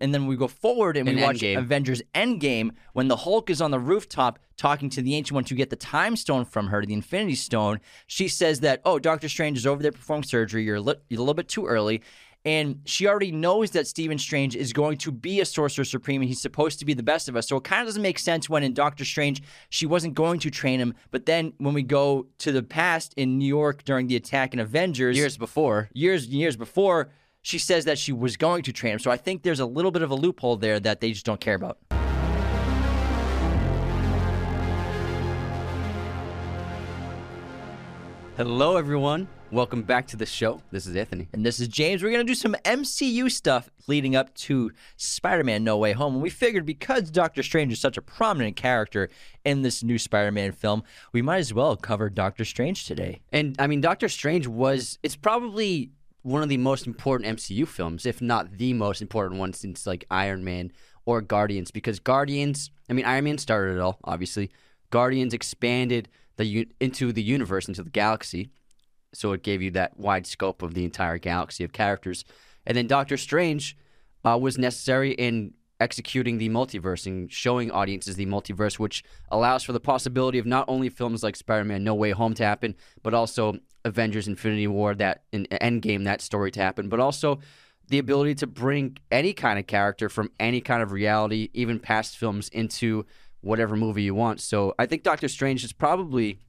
and then we go forward and we watch Endgame. Avengers Endgame when the Hulk is on the rooftop talking to the Ancient One to get the Time Stone from her, the Infinity Stone. She says that, oh, Doctor Strange is over there performing surgery. You're a, li- you're a little bit too early. And she already knows that Stephen Strange is going to be a Sorcerer Supreme and he's supposed to be the best of us. So it kind of doesn't make sense when in Doctor Strange she wasn't going to train him. But then when we go to the past in New York during the attack in Avengers, Years before. years and years before, she says that she was going to train him. So I think there's a little bit of a loophole there that they just don't care about. Hello, everyone. Welcome back to the show. This is Anthony. And this is James. We're going to do some MCU stuff leading up to Spider Man No Way Home. And we figured because Doctor Strange is such a prominent character in this new Spider Man film, we might as well cover Doctor Strange today. And I mean, Doctor Strange was, it's probably one of the most important MCU films, if not the most important one since like Iron Man or Guardians, because Guardians, I mean, Iron Man started it all, obviously. Guardians expanded the into the universe, into the galaxy. So it gave you that wide scope of the entire galaxy of characters. And then Doctor Strange uh, was necessary in executing the multiverse and showing audiences the multiverse, which allows for the possibility of not only films like Spider-Man: No Way Home to happen, but also Avengers: Infinity War, that in Endgame, that story to happen, but also the ability to bring any kind of character from any kind of reality, even past films, into whatever movie you want. So I think Doctor Strange is probably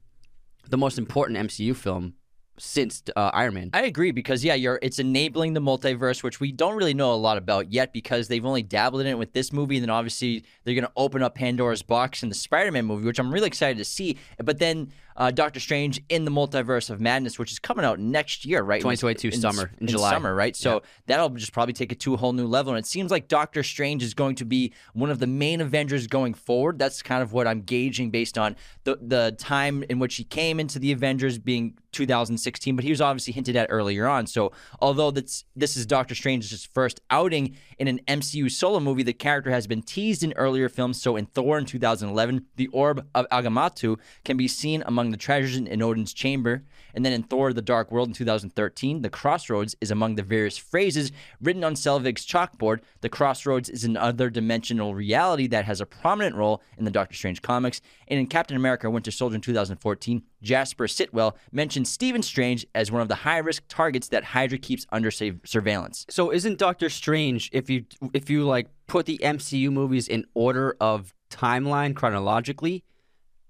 the most important MCU film since uh, Iron Man. I agree because yeah, you're it's enabling the multiverse, which we don't really know a lot about yet because they've only dabbled in it with this movie, and then obviously they're gonna open up Pandora's box in the Spider-Man movie, which I'm really excited to see. But then uh, Doctor Strange in the Multiverse of Madness, which is coming out next year, right? 2022 In- summer, in July. summer, right? So that'll just probably take it to a whole new level. And it seems like Doctor Strange is going to be one of the main Avengers going forward. That's kind of what I'm gauging based on the the time in which he came into the Avengers being 2016, but he was obviously hinted at earlier on. So although that's this is Doctor Strange's first outing in an MCU solo movie, the character has been teased in earlier films. So in Thor in 2011, the Orb of Agamotto can be seen among the treasures in, in Odin's chamber. And then in Thor: The Dark World in 2013, the Crossroads is among the various phrases written on Selvig's chalkboard. The Crossroads is another dimensional reality that has a prominent role in the Doctor Strange comics. And in Captain America: Winter Soldier in 2014, Jasper Sitwell mentioned Stephen Strange as one of the high-risk targets that Hydra keeps under surveillance. So isn't Doctor Strange if you if you like put the MCU movies in order of timeline chronologically?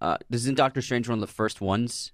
Uh, isn't Doctor Strange one of the first ones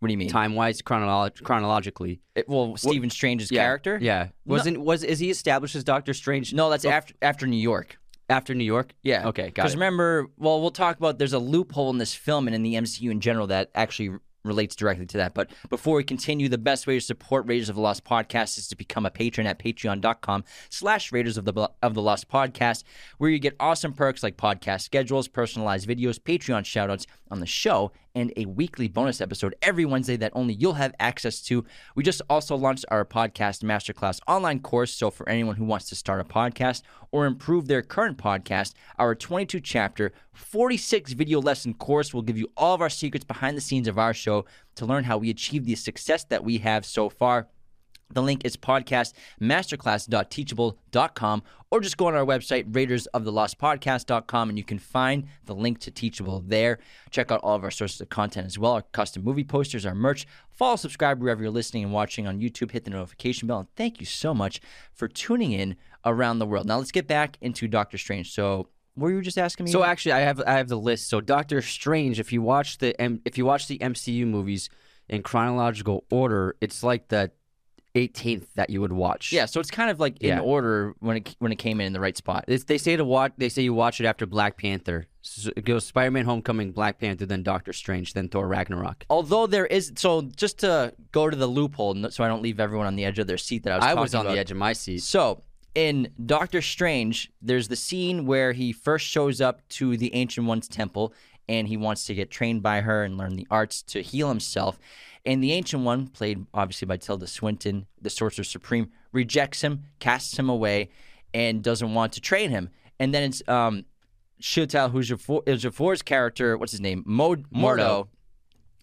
What do you mean? time wise chronolo- chronologically? It- well, Stephen Strange's Yeah, character. Yeah, wasn't was is he established as Doctor Strange? No, that's bef- after after New York. after New York. Yeah. Okay, got it. Because remember, well, we'll talk about there's a loophole in this film and in the MCU in general that actually relates directly to that. But before we continue, the best way to support Raiders of the Lost Podcast is to become a patron at patreon.com slash Raiders of the, of the Lost Podcast, where you get awesome perks like podcast schedules, personalized videos, Patreon shoutouts on the show, and a weekly bonus episode every Wednesday that only you'll have access to. We just also launched our podcast masterclass online course. So, for anyone who wants to start a podcast or improve their current podcast, our 22 chapter, 46 video lesson course will give you all of our secrets behind the scenes of our show to learn how we achieve the success that we have so far. The link is podcastmasterclass.teachable.com or just go on our website, raidersoftheLostPodcast.com, and you can find the link to Teachable there. Check out all of our sources of content as well our custom movie posters, our merch. Follow, subscribe wherever you're listening and watching on YouTube. Hit the notification bell. And thank you so much for tuning in around the world. Now, let's get back into Doctor Strange. So, were you just asking me? So actually, I have I have the list. So Doctor Strange, if you watch the if you watch the MCU movies in chronological order, it's like the 18th that you would watch. yeah, so it's kind of like in Yeah. order when it when it came in in the right spot. It's, they say to watch. They say you watch it after Black Panther. So it goes Spider-Man: Homecoming, Black Panther, then Doctor Strange, then Thor: Ragnarok. Although there is, so just to go to the loophole, n- so I don't leave everyone on the edge of their seat that I was. I was talking on about. the edge of my seat. So in Doctor Strange, there's the scene where he first shows up to the Ancient One's temple, and he wants to get trained by her and learn the arts to heal himself. And the Ancient One, played obviously by Tilda Swinton, the Sorcerer Supreme, rejects him, casts him away, and doesn't want to train him. And then it's um, Ejiofor- Ejiofor's character, what's his name, Mo- Mordo. Mordo.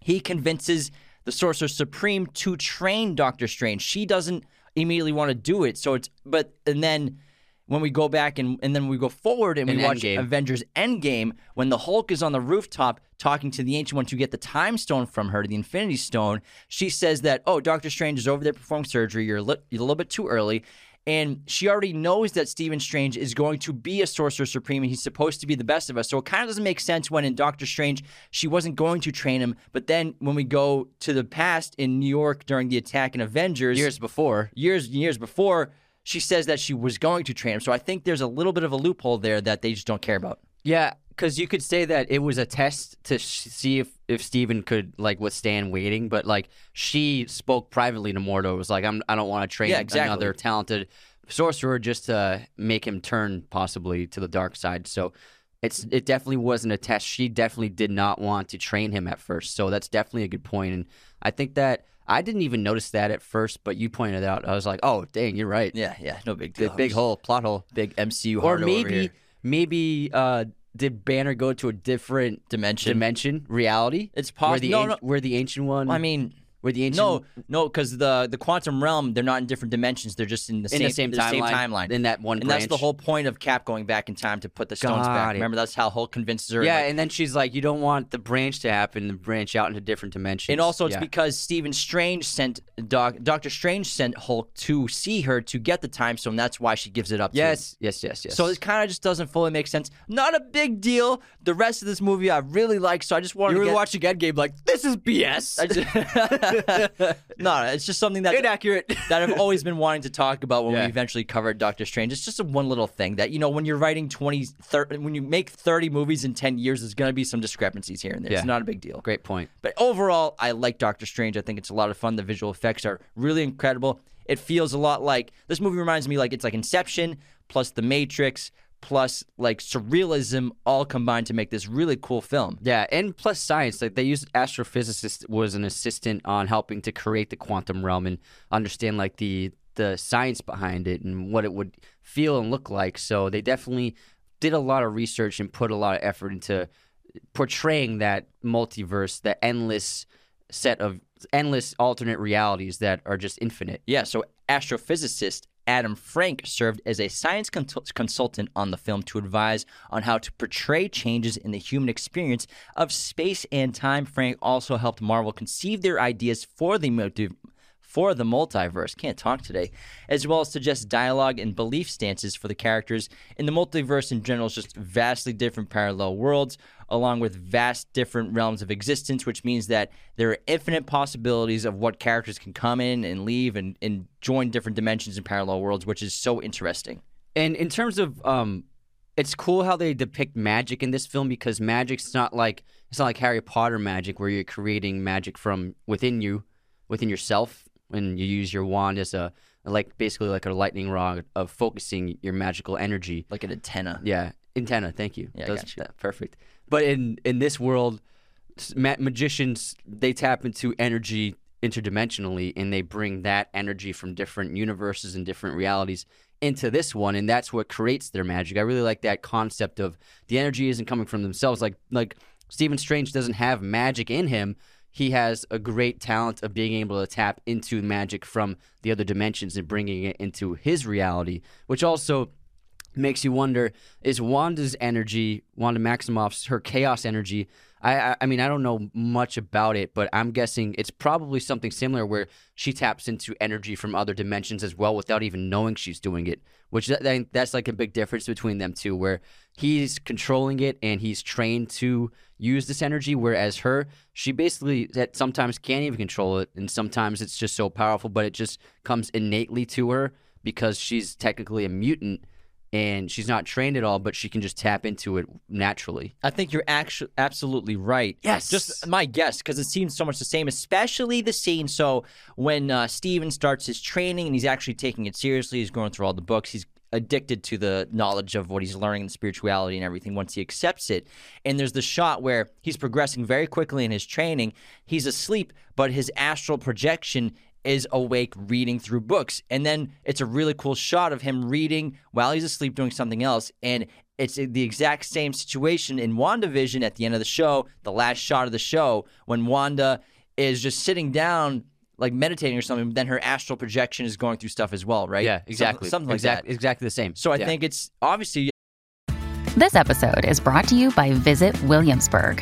He convinces the Sorcerer Supreme to train Doctor Strange. She doesn't immediately want to do it. So it's but and then when we go back and, and then we go forward and we watch Endgame. Avengers Endgame, when the Hulk is on the rooftop talking to the Ancient One to get the Time Stone from her, the Infinity Stone, she says that, oh, Doctor Strange is over there performing surgery. You're a, li- you're a little bit too early. And she already knows that Stephen Strange is going to be a Sorcerer Supreme and he's supposed to be the best of us. So it kind of doesn't make sense when in Doctor Strange, she wasn't going to train him. But then when we go to the past in New York during the attack in Avengers, Years before. years and years before, she says that she was going to train him. So I think there's a little bit of a loophole there that they just don't care about. Yeah, because you could say that it was a test to see if if Stephen could like withstand waiting, but like she spoke privately to Mordo. It was like, I'm I don't want to train Yeah, exactly. another talented sorcerer just to make him turn possibly to the dark side. So. It's it definitely wasn't a test. She definitely did not want to train him at first. So that's definitely a good point. And I think that I didn't even notice that at first, but you pointed out. I was like, oh dang, you're right. Yeah, yeah, no big deal. big hole, plot hole. big MCU Or maybe maybe uh did Banner go to a different dimension. dimension, reality? It's Where possible. the, No, an- no. where the ancient one, I mean, where the ancient no, no, because the the quantum realm, they're not in different dimensions. They're just in the in same the same timeline, timeline. in that one and branch. that's the whole point of Cap going back in time to put the stones back. it. Remember, that's how Hulk convinces her. yeah, like- and then she's like, "You don't want the branch to happen, the branch out into different dimensions." And also, it's yeah. because Stephen Strange sent Doc, Doctor Strange sent Hulk to see her to get the time stone. That's why she gives it up. to yes, yes, yes, yes. So it kind of just doesn't fully make sense. Not a big deal. The rest of this movie I really like, so I just wanted you to were get, watching Endgame, like this is BS. I just, no, it's just something that Inaccurate. that I've always been wanting to talk about when Yeah. we eventually covered Doctor Strange. It's just a one little thing that you know when you're writing 20 30, when you make 30 movies in 10 years there's going to be some discrepancies here and there. It's not a big deal. Great point. But overall, I like Doctor Strange. I think it's a lot of fun. The visual effects are really incredible. It feels a lot like this movie reminds me like it's like Inception plus The Matrix plus like surrealism all combined to make this really cool film. Yeah, and plus science. Like they used astrophysicist was an assistant on helping to create the quantum realm and understand like the the science behind it and what it would feel and look like. So they definitely did a lot of research and put a lot of effort into portraying that multiverse, the endless set of endless alternate realities that are just infinite. Yeah, so astrophysicist Adam Frank served as a science consult- consultant on the film to advise on how to portray changes in the human experience of space and time. Frank also helped Marvel conceive their ideas for the multi- for the multiverse. Can't talk today, as well as suggest dialogue and belief stances for the characters. In the multiverse in general is just vastly different parallel worlds, along with vast different realms of existence, which means that there are infinite possibilities of what characters can come in and leave and, and join different dimensions and parallel worlds, which is so interesting. And in terms of um it's cool how they depict magic in this film because magic's not like it's not like Harry Potter magic where you're creating magic from within you, within yourself, and you use your wand as a like basically like a lightning rod of focusing your magical energy. Like an antenna. Yeah, antenna. Thank you. Yeah, got you. that perfect. But in in this world, ma- magicians they tap into energy interdimensionally, and they bring that energy from different universes and different realities into this one, and that's what creates their magic. I really like that concept of the energy isn't coming from themselves. Like like Stephen Strange doesn't have magic in him. He has a great talent of being able to tap into magic from the other dimensions and bringing it into his reality, which also makes you wonder is Wanda's energy, Wanda Maximoff's her chaos energy. I, I mean I don't know much about it, but I'm guessing it's probably something similar where she taps into energy from other dimensions as well without even knowing she's doing it. Which that- that's like a big difference between them two, where he's controlling it and he's trained to use this energy, whereas her she basically that sometimes can't even control it, and sometimes it's just so powerful, but it just comes innately to her because she's technically a mutant and she's not trained at all, but she can just tap into it naturally. I think you're actually absolutely right. Yes. Just my guess, because it seems so much the same, especially the scene. So when uh, Stephen starts his training and he's actually taking it seriously, he's going through all the books, he's addicted to the knowledge of what he's learning and spirituality and everything once he accepts it. And there's the shot where he's progressing very quickly in his training. He's asleep, but his astral projection is awake reading through books. And then it's a really cool shot of him reading while he's asleep doing something else. And it's the exact same situation in WandaVision at the end of the show, the last shot of the show, when Wanda is just sitting down like meditating or something, then her astral projection is going through stuff as well, right? Yeah, Something- exactly. Something, like exact- that. Exactly the same. So I Yeah. think it's obviously This episode is brought to you by Visit Williamsburg.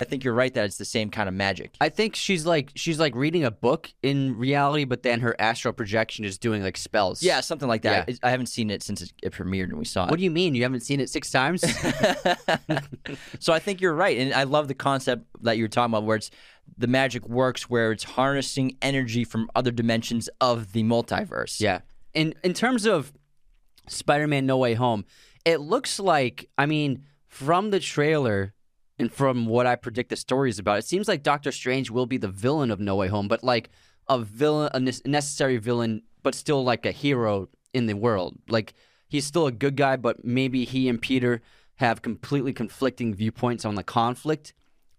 I think you're right that it's the same kind of magic. I think she's like she's like reading a book in reality, but then her astral projection is doing like spells. Yeah, something like that. Yeah. I haven't seen it since it it premiered and we saw it. What do you mean? You haven't seen it six times? so I think you're right, and I love the concept that you were talking about, where it's the magic works, where it's harnessing energy from other dimensions of the multiverse. yeah. In in terms of Spider-Man: No Way Home, it looks like I mean from the trailer and from what I predict the story is about, it seems like Doctor Strange will be the villain of No Way Home, but like a villain, a necessary villain, but still like a hero in the world. Like he's still a good guy, but maybe he and Peter have completely conflicting viewpoints on the conflict,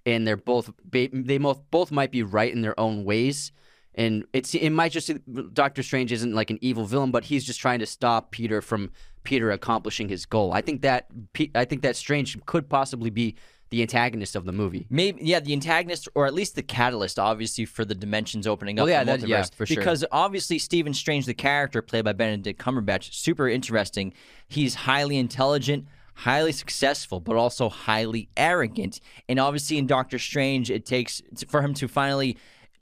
and they're both they both both might be right in their own ways. And it's it might just Doctor Strange isn't like an evil villain, but he's just trying to stop Peter from Peter accomplishing his goal. I think that I think that Strange could possibly be the antagonist of the movie. Maybe yeah, the antagonist or at least the catalyst, obviously, for the dimensions opening up. Well, yeah, the that- yeah, for sure. Because obviously, Stephen Strange, the character played by Benedict Cumberbatch, super interesting. He's highly intelligent, highly successful, but also highly arrogant. And obviously, in Doctor Strange, it takes for him to finally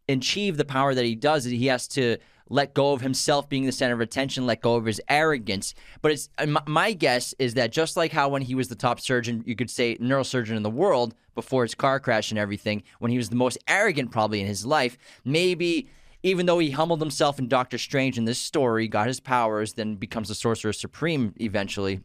achieve the power that he does. He has to let go of himself being the center of attention, let go of his arrogance. But it's my, guess is that just like how when he was the top surgeon, you could say neurosurgeon in the world before his car crash and everything, when he was the most arrogant probably in his life, maybe even though he humbled himself in Doctor Strange in this story, got his powers, then becomes the Sorcerer Supreme eventually.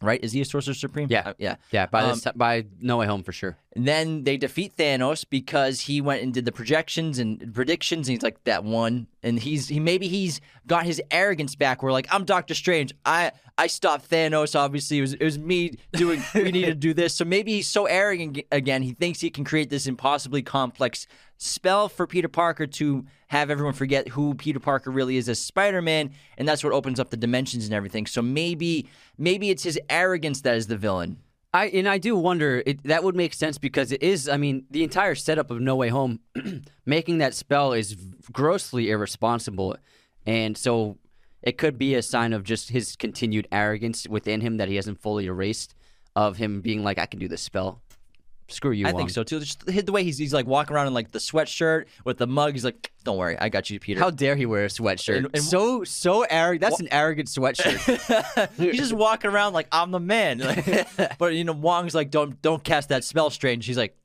Right? Is he a Sorcerer Supreme? Yeah. Uh, yeah. Yeah, by Um, by No Way Home for sure. And then they defeat Thanos because he went and did the projections and predictions, and he's like that one. And he's he maybe he's got his arrogance back. Where like I'm Doctor Strange. I I stopped Thanos. Obviously, it was it was me doing. we need to do this. So maybe he's so arrogant again. He thinks he can create this impossibly complex spell for Peter Parker to have everyone forget who Peter Parker really is as Spider-Man, and that's what opens up the dimensions and everything. So maybe maybe it's his arrogance that is the villain. I and I do wonder it, that would make sense because it is. I mean, the entire setup of No Way Home, making that spell is grossly irresponsible, and so it could be a sign of just his continued arrogance within him that he hasn't fully erased. Of him being like, I can do this spell. Screw you. I Wong." think so too. Just hit the way he's he's like walking around in like the sweatshirt with the mug. He's like, "Don't worry, I got you, Peter." How dare he wear a sweatshirt? And- and- so so arrogant. That's an arrogant sweatshirt. he's just walking around like I'm the man. but you know, Wong's like, "Don't don't cast that spell, strange." He's like,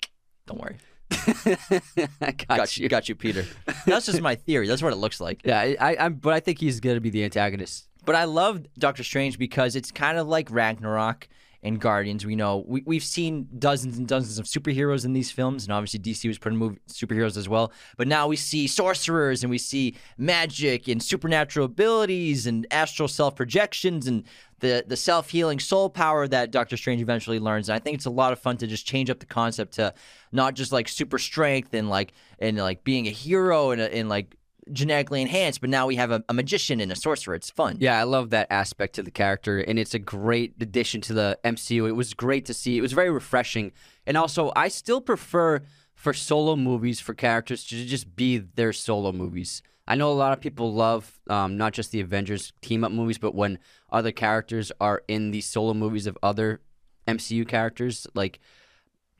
"Don't worry, I got, got you, got you, Peter." That's just my theory. That's what it looks like. Yeah, I, I, but I think he's gonna be the antagonist. But I love Doctor Strange because it's kind of like Ragnarok and Guardians. We know we, we've seen dozens and dozens of superheroes in these films, and obviously DC was putting movie superheroes as well. But now we see sorcerers and we see magic and supernatural abilities and astral self projections and the the self healing soul power that Doctor Strange eventually learns. And I think it's a lot of fun to just change up the concept to not just like super strength and like and like being a hero and, and like genetically enhanced, but now we have a, a magician and a sorcerer. It's fun. Yeah, I love that aspect to the character, and it's a great addition to the MCU. It was great to see. It was very refreshing, and also I still prefer for solo movies for characters to just be their solo movies. I know a lot of people love um, not just the Avengers team up movies, but when other characters are in the solo movies of other MCU characters, like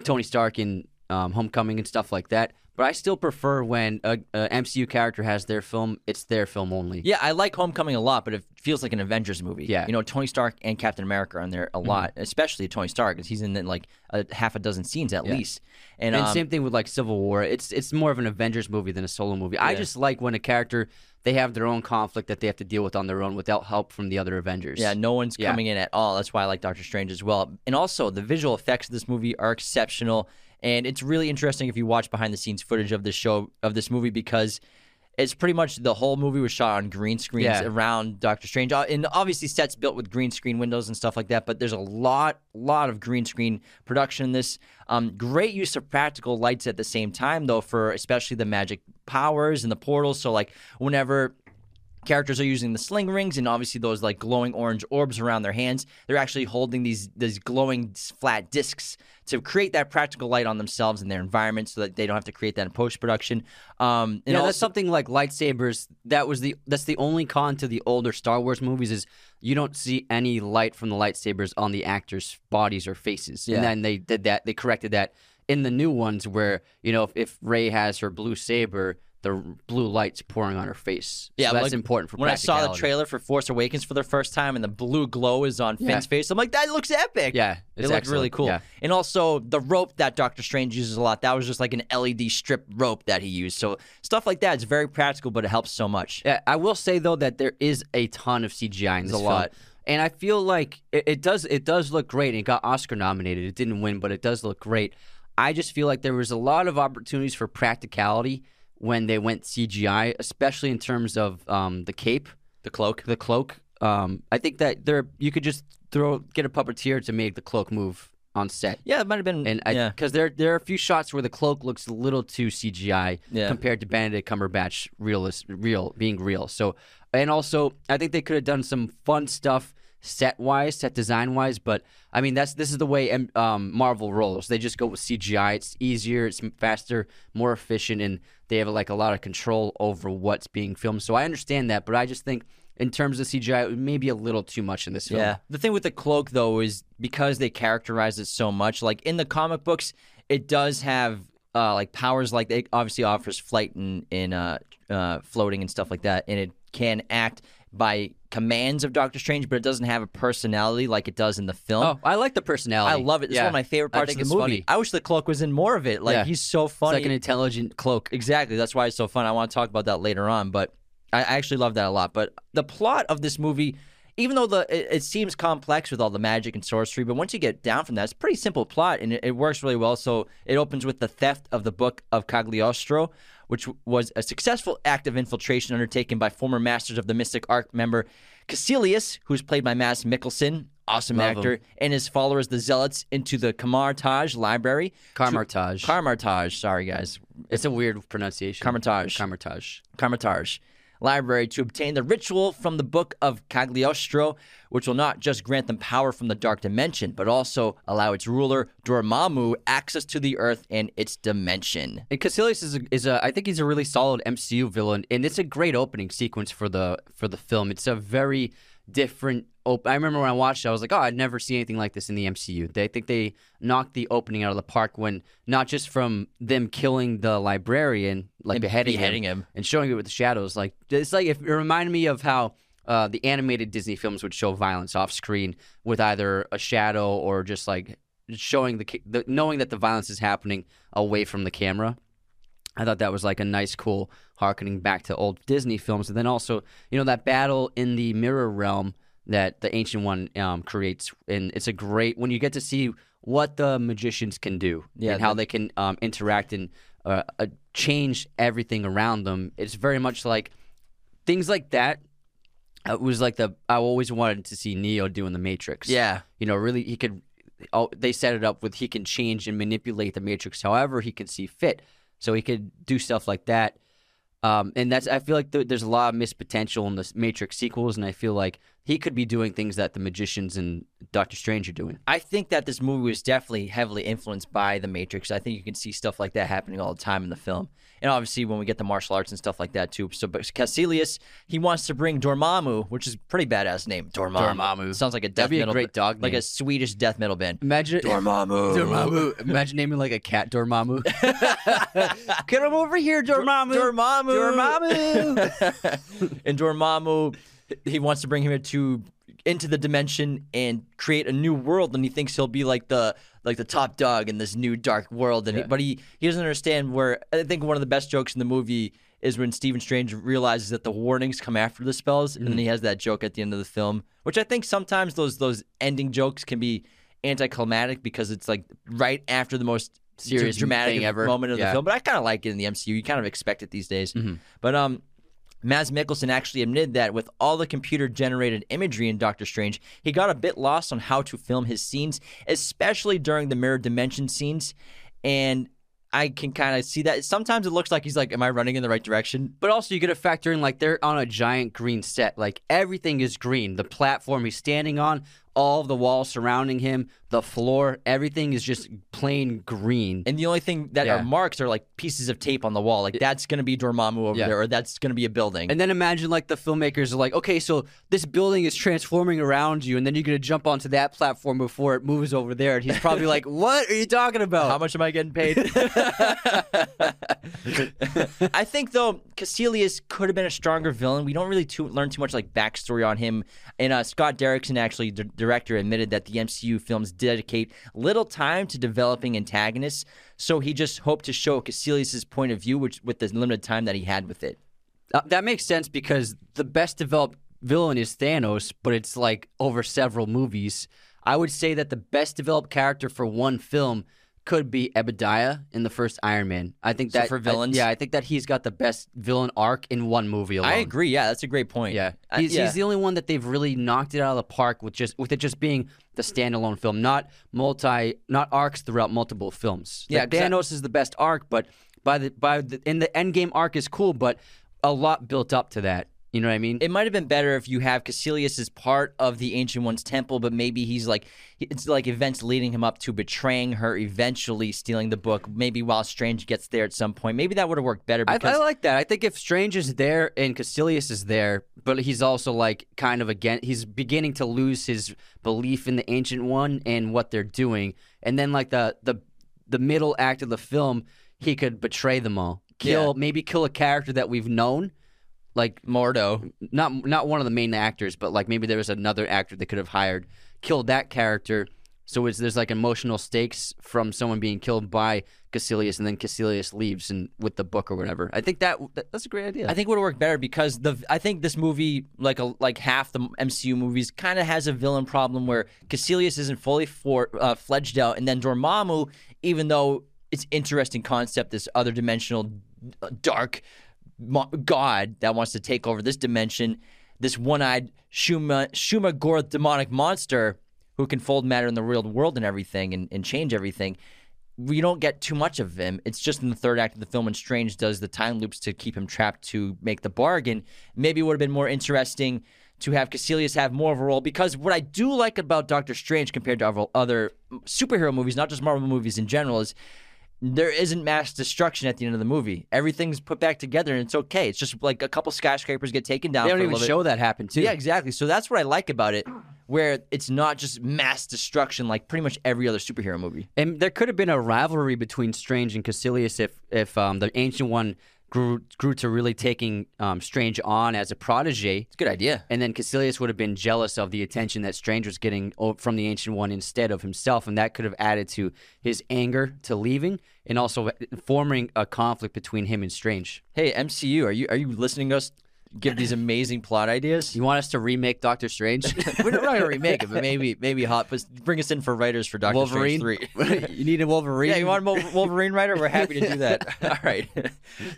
Tony Stark in um, Homecoming and stuff like that. But I still prefer when a, a MCU character has their film; it's their film only. Yeah, I like Homecoming a lot, but it feels like an Avengers movie. Yeah. Mm-hmm. you know, Tony Stark and Captain America are in there a lot, especially Tony Stark, because he's in like a half a dozen scenes at least. And, And um, same thing with like Civil War. It's it's more of an Avengers movie than a solo movie. I just like when a character they have their own conflict that they have to deal with on their own without help from the other Avengers. Yeah, no one's Yeah. coming in at all. That's why I like Doctor Strange as well. And also, the visual effects of this movie are exceptional, and it's really interesting if you watch behind the scenes footage of this show of this movie because it's pretty much the whole movie was shot on green screens Yeah. around Doctor Strange, Uh, and obviously sets built with green screen windows and stuff like that. But there's a lot, lot of green screen production in this. Um, great use of practical lights at the same time, though, for especially the magic powers and the portals. So like whenever characters are using the sling rings and obviously those like glowing orange orbs around their hands they're actually holding these these glowing flat discs to create that practical light on themselves and their environment so that they don't have to create that in post production um and yeah, also, that's something like lightsabers. That was the that's the only con to the older Star Wars movies is you don't see any light from the lightsabers on the actors' bodies or faces. Yeah. And then they did that. They corrected that in the new ones where you know if, if Rey has her blue saber, the blue light's pouring on her face. Yeah, so that's like, important for when I saw the trailer for Force Awakens for the first time and the blue glow is on Finn's face, I'm like, that looks epic. Yeah, it looked really cool. Yeah. And also the rope that Doctor Strange uses a lot, that was just like an LED strip rope that he used. So stuff like that is very practical, but it helps so much. Yeah, I will say though that there is a ton of CGI in this a film. lot. and I feel like it, it does it does look great. It got Oscar nominated. It didn't win, but it does look great. I just feel like there was a lot of opportunities for practicality when they went CGI, especially in terms of um, the cape, The cloak. the cloak. Um, I think that there you could just throw get a puppeteer to make the cloak move on set. Yeah, it might have been. And yeah. because there there are a few shots where the cloak looks a little too CGI Yeah. compared to Benedict Cumberbatch realist real being real. So and also I think they could have done some fun stuff set wise, set design wise. But I mean that's this is the way um, Marvel rolls. They just go with CGI. It's easier, it's faster, more efficient, and they have like a lot of control over what's being filmed. So I understand that, but I just think. In terms of CGI, it may be a little too much in this film. Yeah. The thing with the cloak though is because they characterize it so much. Like in the comic books, it does have uh, like powers. Like it obviously offers flight and in uh, uh, floating and stuff like that, and it can act by commands of Doctor Strange, but it doesn't have a personality like it does in the film. Oh, I like the personality. I love it. It's Yeah. one of my favorite parts of the movie. funny. I wish the cloak was in more of it. Like Yeah. he's so It's funny. like an intelligent cloak. Exactly. That's why it's so fun. I want to talk about that later on, but I actually love that a lot. But the plot of this movie, even though the it, it seems complex with all the magic and sorcery, but once you get down from that, it's a pretty simple plot and it, it works really well. So it opens with the theft of the book of Cagliostro, which was a successful act of infiltration undertaken by former Masters of the Mystic Arts member Caecilius, who's played by Mads Mikkelsen. Awesome Love him. actor, and his followers, the Zealots, into the Camartage Library. Carmartage. Carmartage, sorry guys. it's a weird pronunciation. Carmartage. Carmartage. Carmitage library to obtain the ritual from the book of Cagliostro, which will not just grant them power from the dark dimension, but also allow its ruler, Dormammu, access to the earth and its dimension. And Caecilius is a, is a I think he's a really solid MCU villain, and it's a great opening sequence for the for the film. It's a very different. Op- I remember when I watched it, I was like, oh, I'd never seen anything like this in the MCU. They I think they knocked the opening out of the park when not just from them killing the librarian, like And beheading, beheading him. and showing it with the shadows. Like it's like if, it reminded me of how. Uh, the animated Disney films would show violence off screen with either a shadow or just like showing the, the knowing that the violence is happening away from the camera. I thought that was like a nice, cool harkening back to old Disney films. And then also, you know, that battle in the mirror realm that the Ancient One um, creates. And it's a great, when you get to see what the magicians can do Yeah, and how the- they can um, interact and uh, uh, change everything around them. It's very much like things like that. uh, It was like the, I always wanted to see Neo doing the Matrix Yeah. you know, really he could. Oh, they set it up with he can change and manipulate the matrix however he can see fit, so he could do stuff like that. Um, and that's I feel like th- there's a lot of missed potential in the Matrix sequels, and I feel like he could be doing things that the magicians and Doctor Strange are doing. I think that this movie was definitely heavily influenced by The Matrix. I think you can see stuff like that happening all the time in the film. And obviously, when we get the martial arts and stuff like that, too. So, but Caecilius, he wants to bring Dormammu, which is a pretty badass name. Dormammu. Dormammu. Sounds like a death That'd metal great dog Like a Swedish death metal band. Imagine Dormammu. Dormammu. Imagine naming like a cat Dormammu. Get him over here, Dormammu. Dormammu. Dormammu. and Dormammu, he wants to bring him into into the dimension and create a new world, and he thinks he'll be like the like the top dog in this new dark world. And he, but he he doesn't understand where. I think one of the best jokes in the movie is when Stephen Strange realizes that the warnings come after the spells, and then he has that joke at the end of the film, which I think sometimes those those ending jokes can be anticlimactic because it's like right after the most serious dramatic ever. moment of Yeah. the film, but I kind of like it in the MCU. You kind of expect it these days. But um, Mads Mikkelsen actually admitted that with all the computer generated imagery in Doctor Strange, he got a bit lost on how to film his scenes, especially during the mirror dimension scenes. And I can kind of see that. Sometimes it looks like he's like, Am I running in the right direction? But also, you got to factor in like they're on a giant green set. Like everything is green. The platform he's standing on, all the walls surrounding him, the floor, everything is just plain green. And the only thing that Yeah. are marks are like pieces of tape on the wall. Like that's going to be Dormammu over Yeah. there, or that's going to be a building. And then imagine like the filmmakers are like, okay, so this building is transforming around you, and then you're gonna jump onto that platform before it moves over there, and he's probably like, "What are you talking about?" How much am I getting paid? I think though Caecilius could have been a stronger villain. We don't really too, learn too much like backstory on him. And uh, Scott Derrickson, actually the director, admitted that the MCU films dedicate little time to developing antagonists. So he just hoped to show Caecilius's point of view, which with the limited time that he had with it. Uh, that makes sense because the best developed villain is Thanos, but it's like over several movies. I would say that the best developed character for one film could be Obadiah in the first Iron Man. I think So that for I- villains? yeah, I think that he's got the best villain arc in one movie alone. I agree. Yeah, that's a great point. Yeah, I- he's, yeah. he's the only one that they've really knocked it out of the park with just with it just being the standalone film, not multi, not arcs throughout multiple films. Yeah, Like, Thanos is the best arc, but by the by the in the end game arc is cool, but a lot built up to that. You know what I mean? It might have been better if you have Caecilius as part of the Ancient One's temple, but maybe he's like it's like events leading him up to betraying her, eventually stealing the book. Maybe while Strange gets there at some point, maybe that would have worked better. I, Because I like that. I think if Strange is there and Caecilius is there, but he's also like kind of again, he's beginning to lose his belief in the Ancient One and what they're doing, and then like the the the middle act of the film, he could betray them all, kill Yeah. maybe kill a character that we've known, like Mordo. not not one of the main actors, but like maybe there was another actor they could have hired, killed that character. So there's like emotional stakes from someone being killed by Caecilius, and then Caecilius leaves and with the book or whatever. I think that, that that's a great idea. I think it would have worked better because the I think this movie, like a, like half the MCU movies, kind of has a villain problem where Caecilius isn't fully for, uh, fledged out, and then Dormammu, even though it's interesting concept, this other dimensional uh, dark god that wants to take over this dimension, this one-eyed Shuma Shuma Gorath demonic monster who can fold matter in the real world and everything and, and change everything we don't get too much of him. It's just in the third act of the film when Strange does the time loops to keep him trapped to make the bargain. Maybe it would have been more interesting to have Caecilius have more of a role because what I do like about Doctor Strange compared to other superhero movies, not just Marvel movies in general, is there isn't mass destruction at the end of the movie. Everything's put back together and it's okay. It's just like a couple skyscrapers get taken down. they don't for a even bit. show that happen too. Yeah, exactly. So that's what I like about it, where it's not just mass destruction like pretty much every other superhero movie. And there could have been a rivalry between Strange and Caecilius if if um, the Ancient One grew grew to really taking um, Strange on as a protege. It's a good idea. And then Caecilius would have been jealous of the attention that Strange was getting from the Ancient One instead of himself, and that could have added to his anger to leaving, and also forming a conflict between him and Strange. Hey, MCU, are you are you listening to us give these amazing plot ideas? You want us to remake Doctor Strange? We're not going to remake it, but maybe maybe hot. But bring us in for writers for Doctor Wolverine. Strange three. you need a Wolverine. Yeah, you want a Wolverine writer? We're happy to do that. All right.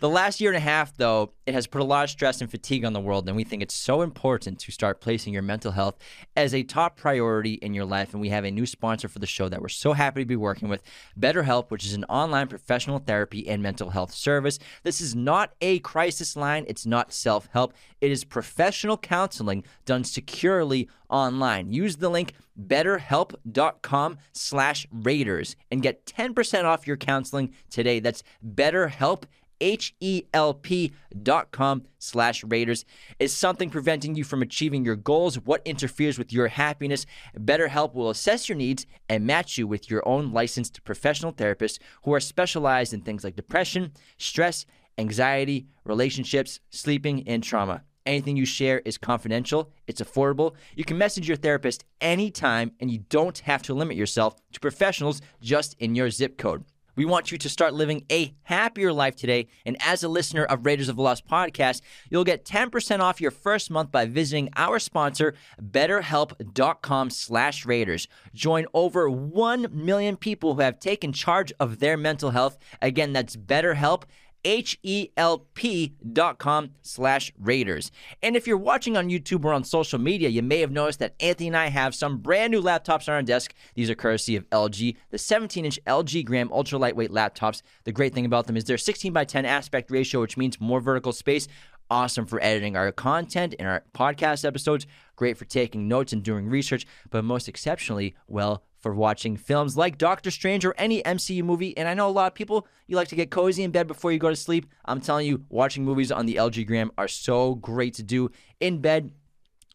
The last year and a half, though, it has put a lot of stress and fatigue on the world, and we think it's so important to start placing your mental health as a top priority in your life. And we have a new sponsor for the show that we're so happy to be working with BetterHelp, which is an online professional therapy and mental health service. This is not a crisis line, it's not self help, it is professional counseling done securely online. Use the link betterhelp.com slash raiders and get 10% off your counseling today. That's betterhelp, H-E-L-P dot com slash raiders. Is something preventing you from achieving your goals? What interferes with your happiness? BetterHelp will assess your needs and match you with your own licensed professional therapist who are specialized in things like depression, stress, anxiety, relationships, sleeping, and trauma. Anything you share is confidential, it's affordable. You can message your therapist anytime, and you don't have to limit yourself to professionals just in your zip code. We want you to start living a happier life today. And as a listener of Raiders of the Lost podcast, you'll get 10% off your first month by visiting our sponsor, betterhelp.com slash Raiders. Join over 1 million people who have taken charge of their mental health. Again, that's BetterHelp H-E-L-P dot com slash Raiders. And if you're watching on YouTube or on social media, you may have noticed that Anthony and I have some brand new laptops on our desk. These are courtesy of LG, the 17-inch LG Gram ultra lightweight laptops. The great thing about them is they're 16 by 10 aspect ratio, which means more vertical space. Awesome for editing our content and our podcast episodes. Great for taking notes and doing research, but most exceptionally, well, for watching films like Doctor Strange or any MCU movie. And I know a lot of people, you like to get cozy in bed before you go to sleep. I'm telling you, watching movies on the LG Gram are so great to do in bed.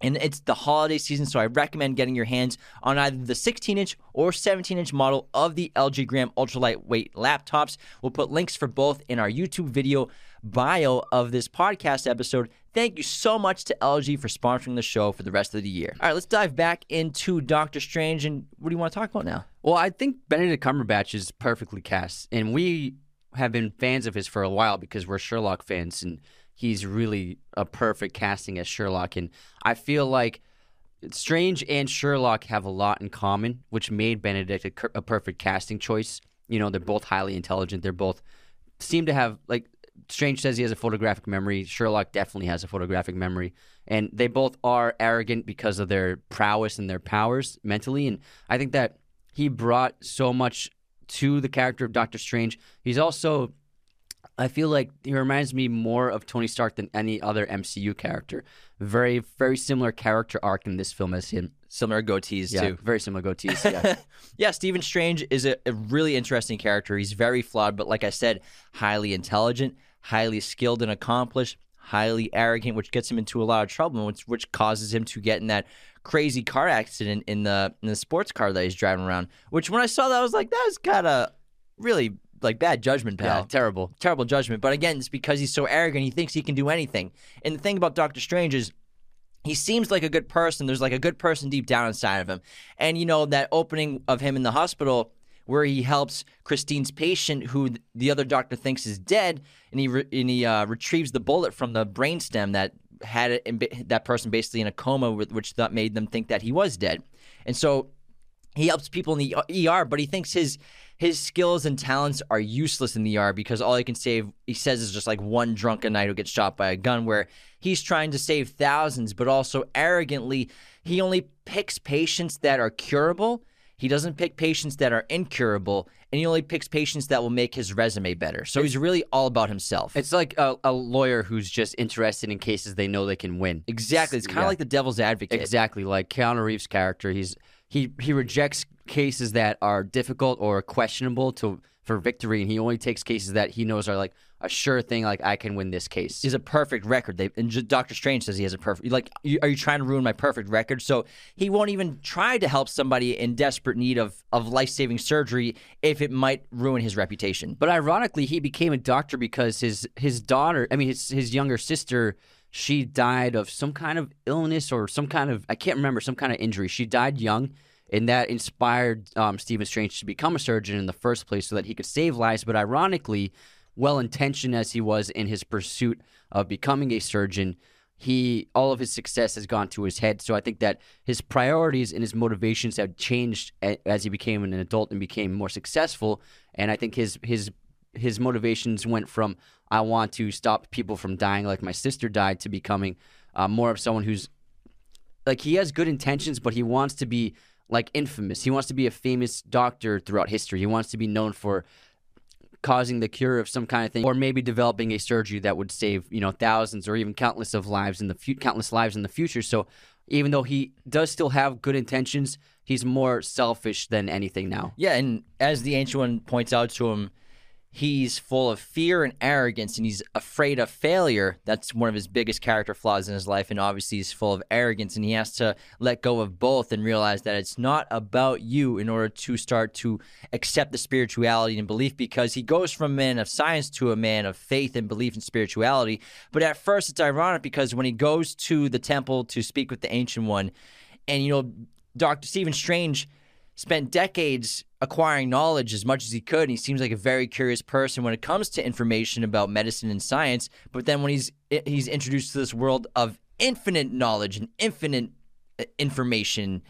And it's the holiday season, so I recommend getting your hands on either the 16 inch or 17 inch model of the LG Gram ultra lightweight laptops. We'll put links for both in our YouTube video bio of this podcast episode. Thank you so much to LG for sponsoring the show for the rest of the year. All right, let's dive back into Doctor Strange. And what do you want to talk about now? Well, I think Benedict Cumberbatch is perfectly cast, and we have been fans of his for a while because we're Sherlock fans, and he's really a perfect casting as Sherlock. And I feel like Strange and Sherlock have a lot in common, which made Benedict a, a perfect casting choice. You know, they're both highly intelligent. They're both seem to have like Strange says he has a photographic memory. Sherlock definitely has a photographic memory. And they both are arrogant because of their prowess and their powers mentally. And I think that he brought so much to the character of Doctor Strange. He's also, I feel like he reminds me more of Tony Stark than any other MCU character. Very, very similar character arc in this film as him. Similar goatees, Yeah, too. very similar goatees. Yeah. yeah, Stephen Strange is a, a really interesting character. He's very flawed, but like I said, highly intelligent, highly skilled and accomplished, highly arrogant, which gets him into a lot of trouble, which which causes him to get in that crazy car accident in the in the sports car that he's driving around. Which when I saw that, I was like, that was kind of really like bad judgment, pal. yeah, terrible. Terrible judgment. But again, it's because he's so arrogant. He thinks he can do anything. And the thing about Doctor Strange is he seems like a good person. There's like a good person deep down inside of him. And you know that opening of him in the hospital where he helps Christine's patient, who the other doctor thinks is dead, and he re- and he uh, retrieves the bullet from the brainstem that had it in, that person basically in a coma, which that made them think that he was dead. And so he helps people in the ER, but he thinks his his skills and talents are useless in the ER because all he can save, he says, is just like one drunken knight who gets shot by a gun. Where he's trying to save thousands, but also arrogantly, he only picks patients that are curable. He doesn't pick patients that are incurable, and he only picks patients that will make his resume better. So he's really all about himself. It's like a, a lawyer who's just interested in cases they know they can win. exactly. It's kind of Yeah. like the devil's advocate. Exactly, like Keanu Reeves' character, he's he he rejects cases that are difficult or questionable to for victory, and he only takes cases that he knows are like a sure thing. Like I can win this case. He's a perfect record. They and Doctor Strange says he has a perfect. Like, you, are you trying to ruin my perfect record? So he won't even try to help somebody in desperate need of of life saving surgery if it might ruin his reputation. But ironically, he became a doctor because his his daughter, I mean his his younger sister, she died of some kind of illness or some kind of I can't remember some kind of injury. She died young, and that inspired um, Stephen Strange to become a surgeon in the first place so that he could save lives. But ironically, well intentioned as he was in his pursuit of becoming a surgeon. He all of his success has gone to his head, so I think that his priorities and his motivations have changed as he became an adult and became more successful. And I think his his his motivations went from I want to stop people from dying like my sister died to becoming uh, more of someone who's like he has good intentions, but he wants to be like infamous. He wants to be a famous doctor throughout history. He wants to be known for causing the cure of some kind of thing, or maybe developing a surgery that would save you know thousands or even countless of lives in the fu- countless lives in the future. So even though he does still have good intentions, he's more selfish than anything now. Yeah, and as the ancient one points out to him, he's full of fear and arrogance, and he's afraid of failure. That's one of his biggest character flaws in his life, and obviously he's full of arrogance, and he has to let go of both and realize that it's not about you in order to start to accept the spirituality and belief. Because he goes from a man of science to a man of faith and belief and spirituality. But at first, it's ironic because when he goes to the temple to speak with the ancient one, and you know, Doctor Stephen Strange spent decades acquiring knowledge as much as he could and he seems like a very curious person when it comes to information about medicine and science. But then when he's he's introduced to this world of infinite knowledge and infinite uh, information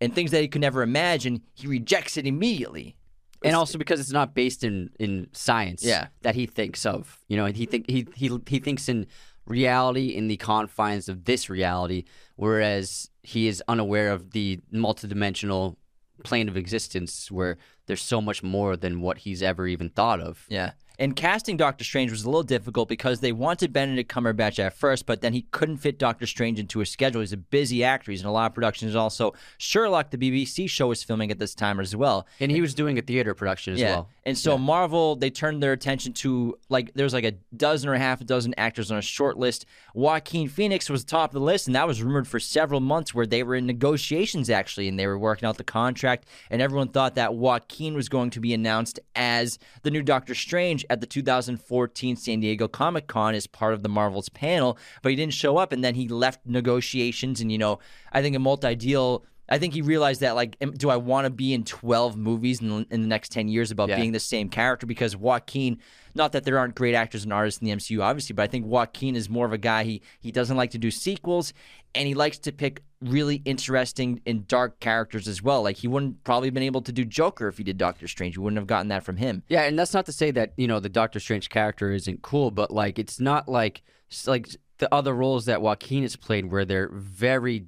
and things that he could never imagine he rejects it immediately. And also because it's not based in in science Yeah. that he thinks of. You know he think he he he thinks in reality in the confines of this reality whereas he is unaware of the multidimensional plane of existence where there's so much more than what he's ever even thought of Yeah. And casting Doctor Strange was a little difficult because they wanted Benedict Cumberbatch at first, but then he couldn't fit Doctor Strange into his schedule. He's a busy actor. He's in a lot of productions. Also, Sherlock, the BBC show, was filming at this time as well. and he was doing a theater production as yeah. well And so Marvel, they turned their attention to like there's like a dozen or a half a dozen actors on a short list. Joaquin Phoenix was top of the list, and that was rumored for several months where they were in negotiations actually, and they were working out the contract, and everyone thought that Joaquin was going to be announced as the new Doctor Strange at the 2014 San Diego Comic Con as part of the Marvel's panel, but he didn't show up, and then he left negotiations, and you know, I think a multi-deal. I think he realized that, like, do I want to be in 12 movies in, in the next 10 years about Yeah. being the same character? Because Joaquin, not that there aren't great actors and artists in the MCU, obviously, but I think Joaquin is more of a guy. He he doesn't like to do sequels, and he likes to pick really interesting and dark characters as well. Like he wouldn't probably been able to do Joker if he did Doctor Strange. You wouldn't have gotten that from him. Yeah, and that's not to say that you know the Doctor Strange character isn't cool, but like it's not like like the other roles that Joaquin has played, where they're very,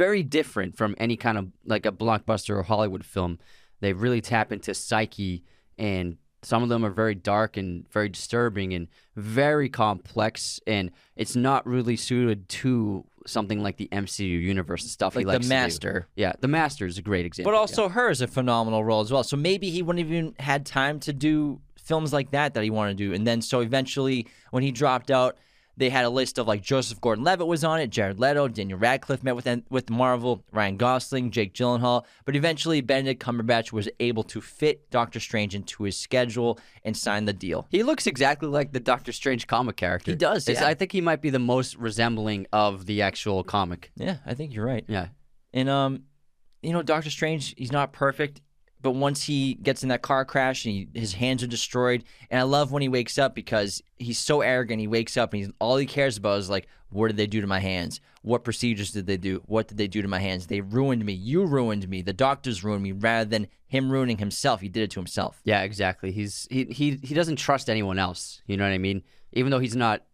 very different from any kind of like a blockbuster or Hollywood film. They really tap into psyche, and some of them are very dark and very disturbing and very complex, and it's not really suited to something like the MCU universe and stuff. Like he the likes to do. Master. Yeah, the Master is a great example. But yeah. also her is a phenomenal role as well. So maybe he wouldn't even had time to do films like that that he wanted to do. And then so eventually when he dropped out, they had a list of like Joseph Gordon-Levitt was on it, Jared Leto, Daniel Radcliffe met with with Marvel, Ryan Gosling, Jake Gyllenhaal, but eventually Benedict Cumberbatch was able to fit Doctor Strange into his schedule and sign the deal. He looks exactly like the Doctor Strange comic character. He does, yeah. I think he might be the most resembling of the actual comic. Yeah, I think you're right. Yeah. And um, you know, Doctor Strange, he's not perfect, but once he gets in that car crash and he, his hands are destroyed, and I love when he wakes up because he's so arrogant. He wakes up and he's all he cares about is like, what did they do to my hands? What procedures did they do? What did they do to my hands? They ruined me. You ruined me. The doctors ruined me. Rather than him ruining himself, he did it to himself. Yeah, exactly. He's he he he doesn't trust anyone else. You know what I mean? Even though he's not.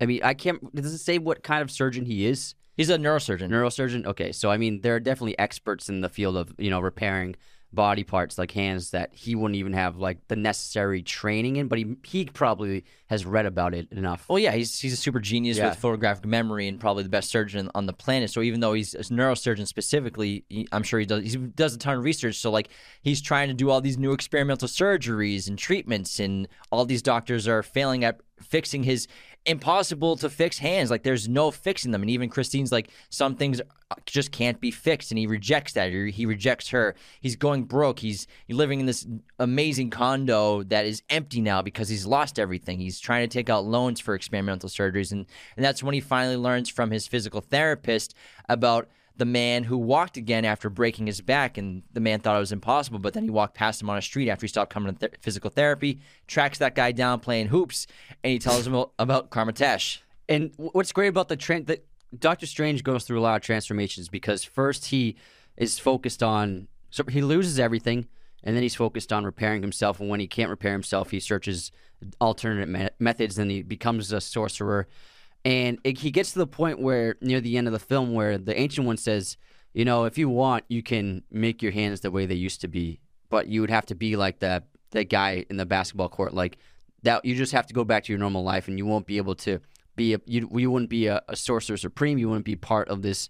I mean, I can't. Does it say what kind of surgeon he is? He's a neurosurgeon. Neurosurgeon. Okay, so I mean, there are definitely experts in the field of you know repairing body parts like hands that he wouldn't even have like the necessary training in, but he he probably has read about it enough. Well, yeah, he's he's a super genius Yeah. with photographic memory and probably the best surgeon on the planet. So even though he's a neurosurgeon specifically, he, I'm sure he does he does a ton of research. So like he's trying to do all these new experimental surgeries and treatments, and all these doctors are failing at fixing his impossible to fix hands. Like there's no fixing them, and even Christine's like some things uh, just can't be fixed, and he rejects that. He rejects her. He's going broke. He's living in this amazing condo that is empty now because he's lost everything. He's trying to take out loans for experimental surgeries, and and that's when he finally learns from his physical therapist about the man who walked again after breaking his back, and the man thought it was impossible, but then he walked past him on a street after he stopped coming to th- physical therapy, tracks that guy down playing hoops, and he tells him about- Kamar-Taj. And what's great about the tran that Doctor Strange goes through a lot of transformations because first he is focused on so he loses everything, and then he's focused on repairing himself. And when he can't repair himself, he searches alternate me- methods. Then he becomes a sorcerer, and it, he gets to the point where near the end of the film where the Ancient One says, "You know, if you want, you can make your hands the way they used to be, but you would have to be like that that guy in the basketball court, like." that you just have to go back to your normal life and you won't be able to be a, you, you wouldn't be a, a sorcerer supreme you wouldn't be part of this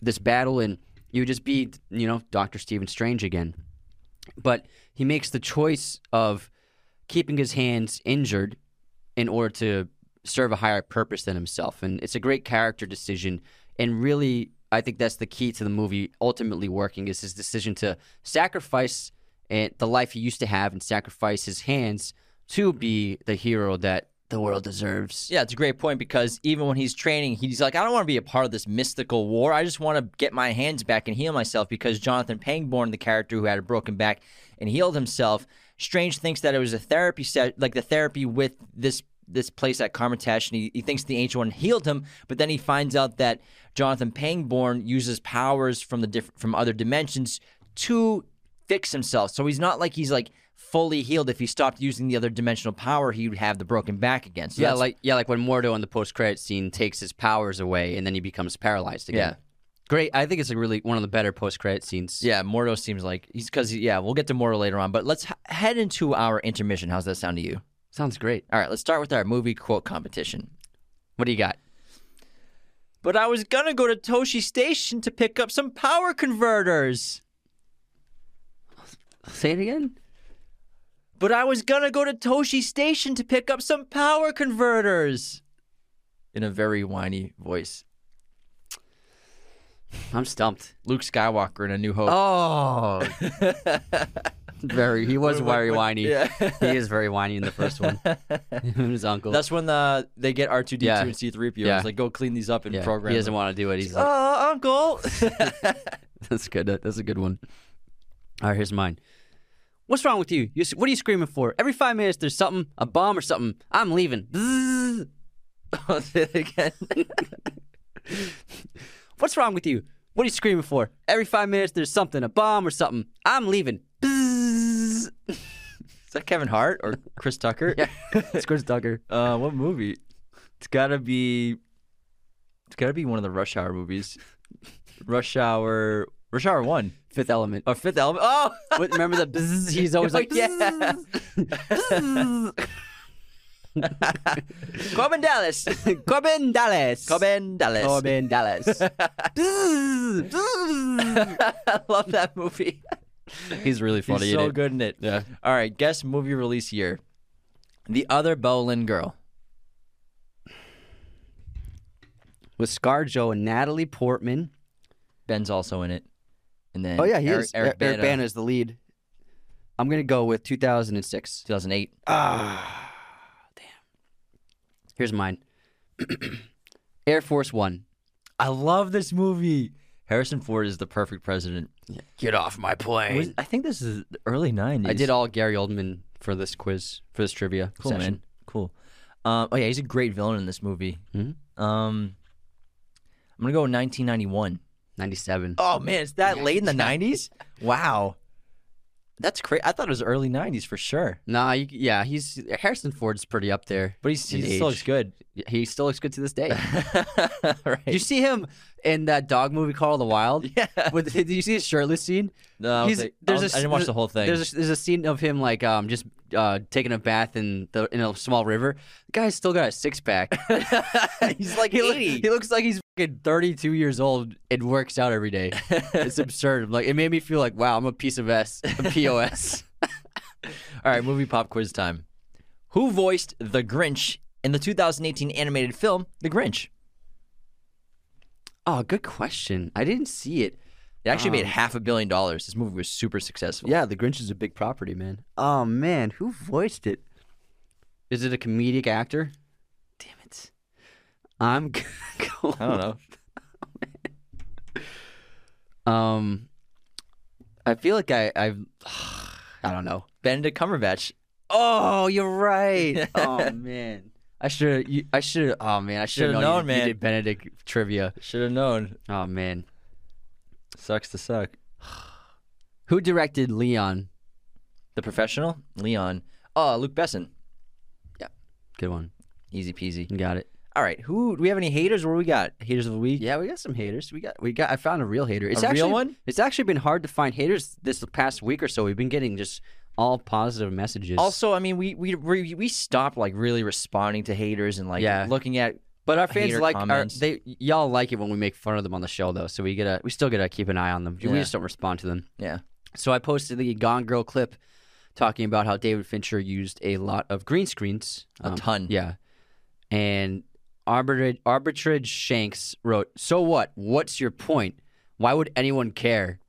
this battle and you would just be you know Doctor Stephen Strange again but he makes the choice of keeping his hands injured in order to serve a higher purpose than himself and it's a great character decision and really I think that's the key to the movie ultimately working is his decision to sacrifice eh, the life he used to have and sacrifice his hands to be the hero that the world deserves. Yeah, it's a great point because even when he's training, he's like, I don't want to be a part of this mystical war. I just want to get my hands back and heal myself because Jonathan Pangborn, the character who had a broken back and healed himself, Strange thinks that it was a therapy set, like the therapy with this this place at Kamar-Taj, and he, he thinks the ancient one healed him, but then he finds out that Jonathan Pangborn uses powers from the diff- from other dimensions to fix himself. So he's not like he's like fully healed. If he stopped using the other dimensional power, he would have the broken back again. So yeah, that's- like yeah, like when Mordo in the post credit scene takes his powers away and then he becomes paralyzed again. Yeah. Great. I think it's a really one of the better post credit scenes. Yeah, Mordo seems like he's because yeah, we'll get to Mordo later on. But let's h- head into our intermission. How's that sound to you? Sounds great. All right, let's start with our movie quote competition. What do you got? But I was gonna go to Tosche Station to pick up some power converters. Say it again. But I was gonna go to Tosche Station to pick up some power converters. In a very whiny voice. I'm stumped. Luke Skywalker in A New Hope. Oh, very. He was very whiny. Yeah. he is very whiny in the first one. His uncle. That's when the they get R two D two and C three PO. Yeah. It's like go clean these up and yeah, program. he doesn't them. want to do it. He's like, Oh, Uncle. that's good. That's a good one. All right, here's mine. What's wrong with you? you? What are you screaming for? Every five minutes, there's something, a bomb or something. I'm leaving. Bzzz. I'll say it again. What's wrong with you? What are you screaming for? Every five minutes, there's something, a bomb or something. I'm leaving. Is that Kevin Hart or Chris Tucker? Yeah, it's Chris Tucker. Uh, what movie? It's gotta be. It's gotta be one of the Rush Hour movies. Rush Hour. Rush Hour One Fifth Element. or Fifth Element. Oh, What, remember the bzzz? He's always Oh, like, yeah. bzzz. Korben Dallas. Korben Dallas. Korben Dallas. Korben Dallas. I love that movie. He's really funny. He's in so it. good in it. Yeah. All right, guess movie release year. The other Boleyn girl. With ScarJo and Natalie Portman. Ben's also in it. And then Oh yeah, he Eric, is. Eric, Eric Bana, Bana is the lead. I'm gonna go with 2006. 2008. Ah, damn. Here's mine. Air Force One. I love this movie. Harrison Ford is the perfect president. Get off my plane. Was- I think this is the early 90s. I did all Gary Oldman for this quiz for this trivia Cool, session. man. Cool. Um, oh, yeah, he's a great villain in this movie. Mhm. Um, I'm going to go 1991. 97. Oh, man, it's that late in the 90s? Wow. That's crazy. I thought it was early 90s for sure. Nah, you, yeah, he's Harrison Ford's pretty up there. But he's, he still looks good. He still looks good to this day. right. Did you see him in that dog movie called The Wild? Yeah. With, did you see his shirtless scene? No, I, He's- there's I, a- I didn't watch the whole thing. There's a, there's a scene of him like um just uh taking a bath in the in a small river. The guy's still got a six pack. he's like he, look- 80. he looks like he's fucking 32 years old and works out every day. It's absurd. Like it made me feel like wow, I'm a piece of s, a pos. All right, movie pop quiz time. Who voiced the Grinch in the 2018 animated film The Grinch? oh, good question. I didn't see it. It actually made Um, half a billion dollars. This movie was super successful. Yeah, The Grinch is a big property, man. Oh man, who voiced it? Is it a comedic actor? Damn it. I'm gonna. I don't know. Um, I feel like I I've I don't know. Benedict Cumberbatch. Oh, you're right. oh man, I should I should oh man I should have known, known, you, man. You did Benedict trivia. Should have known. Oh man, Sucks to suck. who directed Leon? The professional? Leon. Oh, Luc Besson. Yeah, good one. Easy peasy. You got it. All right. Who do we have any haters? What do we got? Haters of the week? Yeah, we got some haters. We got we got. I found a real hater. It's A real actually, one? It's actually been hard to find haters this past week or so. We've been getting just all positive messages. Also, I mean, we we we, we stopped like really responding to haters and like Yeah. looking at but our fans like our, they y'all like it when we make fun of them on the show though. So we gotta we still gotta keep an eye on them. We just don't respond to them. yeah. So I posted the Gone Girl clip talking about how David Fincher used a lot of green screens. A um, ton. Yeah. And Arbitrage, Shanks wrote, So what? What's your point? Why would anyone care?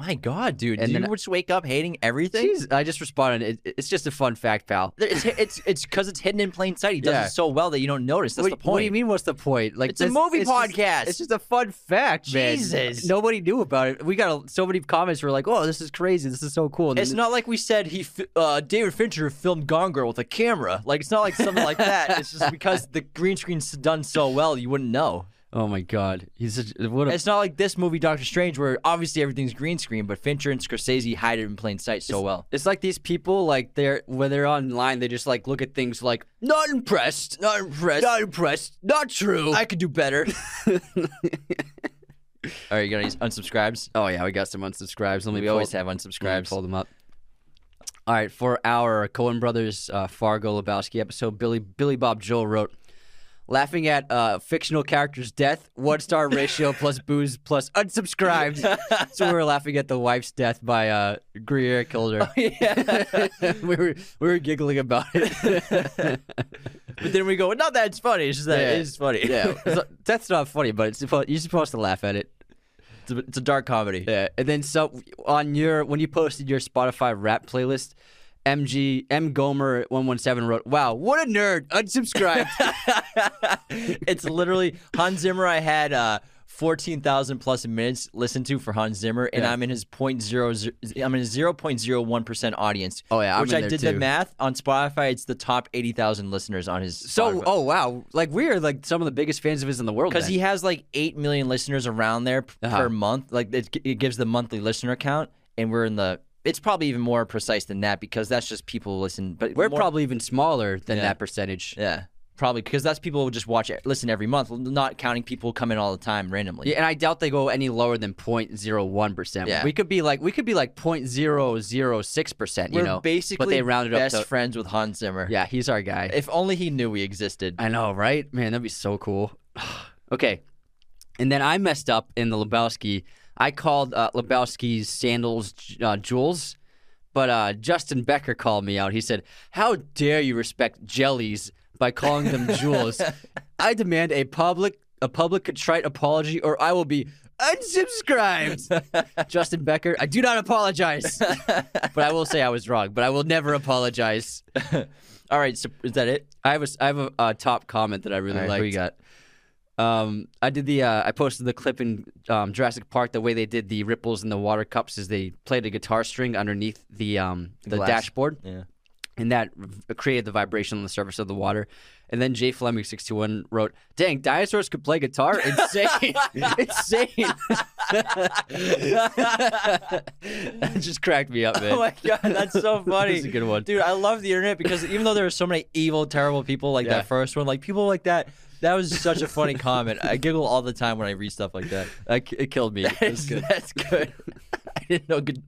My God, dude! And do you then- just wake up hating everything? Jeez, I just responded. It, it's just a fun fact, pal. It's it's it's because it's hidden in plain sight. He does Yeah. it so well that you don't notice. That's what, the point. what do you mean? What's the point? Like It's a movie just- podcast. it's just a fun fact, man. Jesus. Nobody knew about it. We got a, so many comments. Were like, "Oh, this is crazy. This is so cool." And It's not like we said he uh, David Fincher filmed Gone Girl with a camera. Like it's not like something like that. It's just because the green screen's done so well, you wouldn't know. Oh my god, he's such, what a It's not like this movie Doctor Strange, where obviously everything's green screen, but Fincher and Scorsese hide it in plain sight so well. It's like these people, like they're when they're online, they just like look at things like not impressed, Not impressed. not impressed, not true. I could do better. All right, you got any unsubscribes? oh yeah, we got some unsubscribes. Let me We pull- always have unsubscribes. Pull them up. All right, for our Coen Brothers uh, Fargo Lebowski episode, Billy Billy Bob Joel wrote, "Laughing at uh, fictional character's death, one star ratio plus booze plus unsubscribed." so we were laughing at the wife's death by uh, Gaear killed her. yeah. we were we were giggling about it. But then we go, not that it's funny. It's just that Yeah. it is funny. yeah, So, that's not funny, but it's you're supposed to laugh at it. it's, a, it's a dark comedy. Yeah, and then so on your when you posted your Spotify rap playlist, MG M Gomer one one seven wrote, "Wow, what a nerd! Unsubscribe." it's literally Hans Zimmer. I had uh, fourteen thousand plus minutes listened to for Hans Zimmer, and Yeah. I'm in his point zero. I'm in zero point zero one percent audience. Oh, yeah, I'm which I did the math on Spotify. It's the top eighty thousand listeners on his. so, oh wow, like we are like some of the biggest fans of his in the world. because he has like eight million listeners around there Uh-huh. per month. Like it, it gives the monthly listener count, and we're in the. It's probably even more precise than that because that's just people listen. But we're more- probably even smaller than Yeah. that percentage. yeah. Probably because that's people who just watch it, listen every month, not counting people who come in all the time randomly. Yeah, and I doubt they go any lower than 0.01 percent. Yeah. We could be like we could be like 0.006 percent. You know, basically but they rounded best up to friends with Hans Zimmer. yeah. He's our guy. If only he knew we existed. I know, right? Man, that'd be so cool. okay. And then I messed up in the Lebowski. I called uh, Lebowski's sandals uh, jewels, but uh, Justin Becker called me out. He said, How dare you respect jellies by calling them jewels? I demand a public a public contrite apology or I will be unsubscribed. Justin Becker, I do not apologize. but I will say I was wrong, but I will never apologize. all right, so is that it? I have a, I have a, uh top comment that I really All right, liked. who you got? Um, I did the uh, I posted the clip in um, Jurassic Park. The way they did the ripples in the water cups is they played a guitar string underneath the um, the glass. dashboard, Yeah. and that v- created the vibration on the surface of the water. And then Jay Fleming sixty one wrote, "Dang, dinosaurs could play guitar! Insane, insane!" that just cracked me up, man. Oh my god, that's so funny. That's a good one. dude. I love the internet because even though there are so many evil, terrible people like Yeah. that first one, like people like that, that was such a funny comment. I giggle all the time when I read stuff like that. That k- it killed me. That's good. That's good. I didn't know good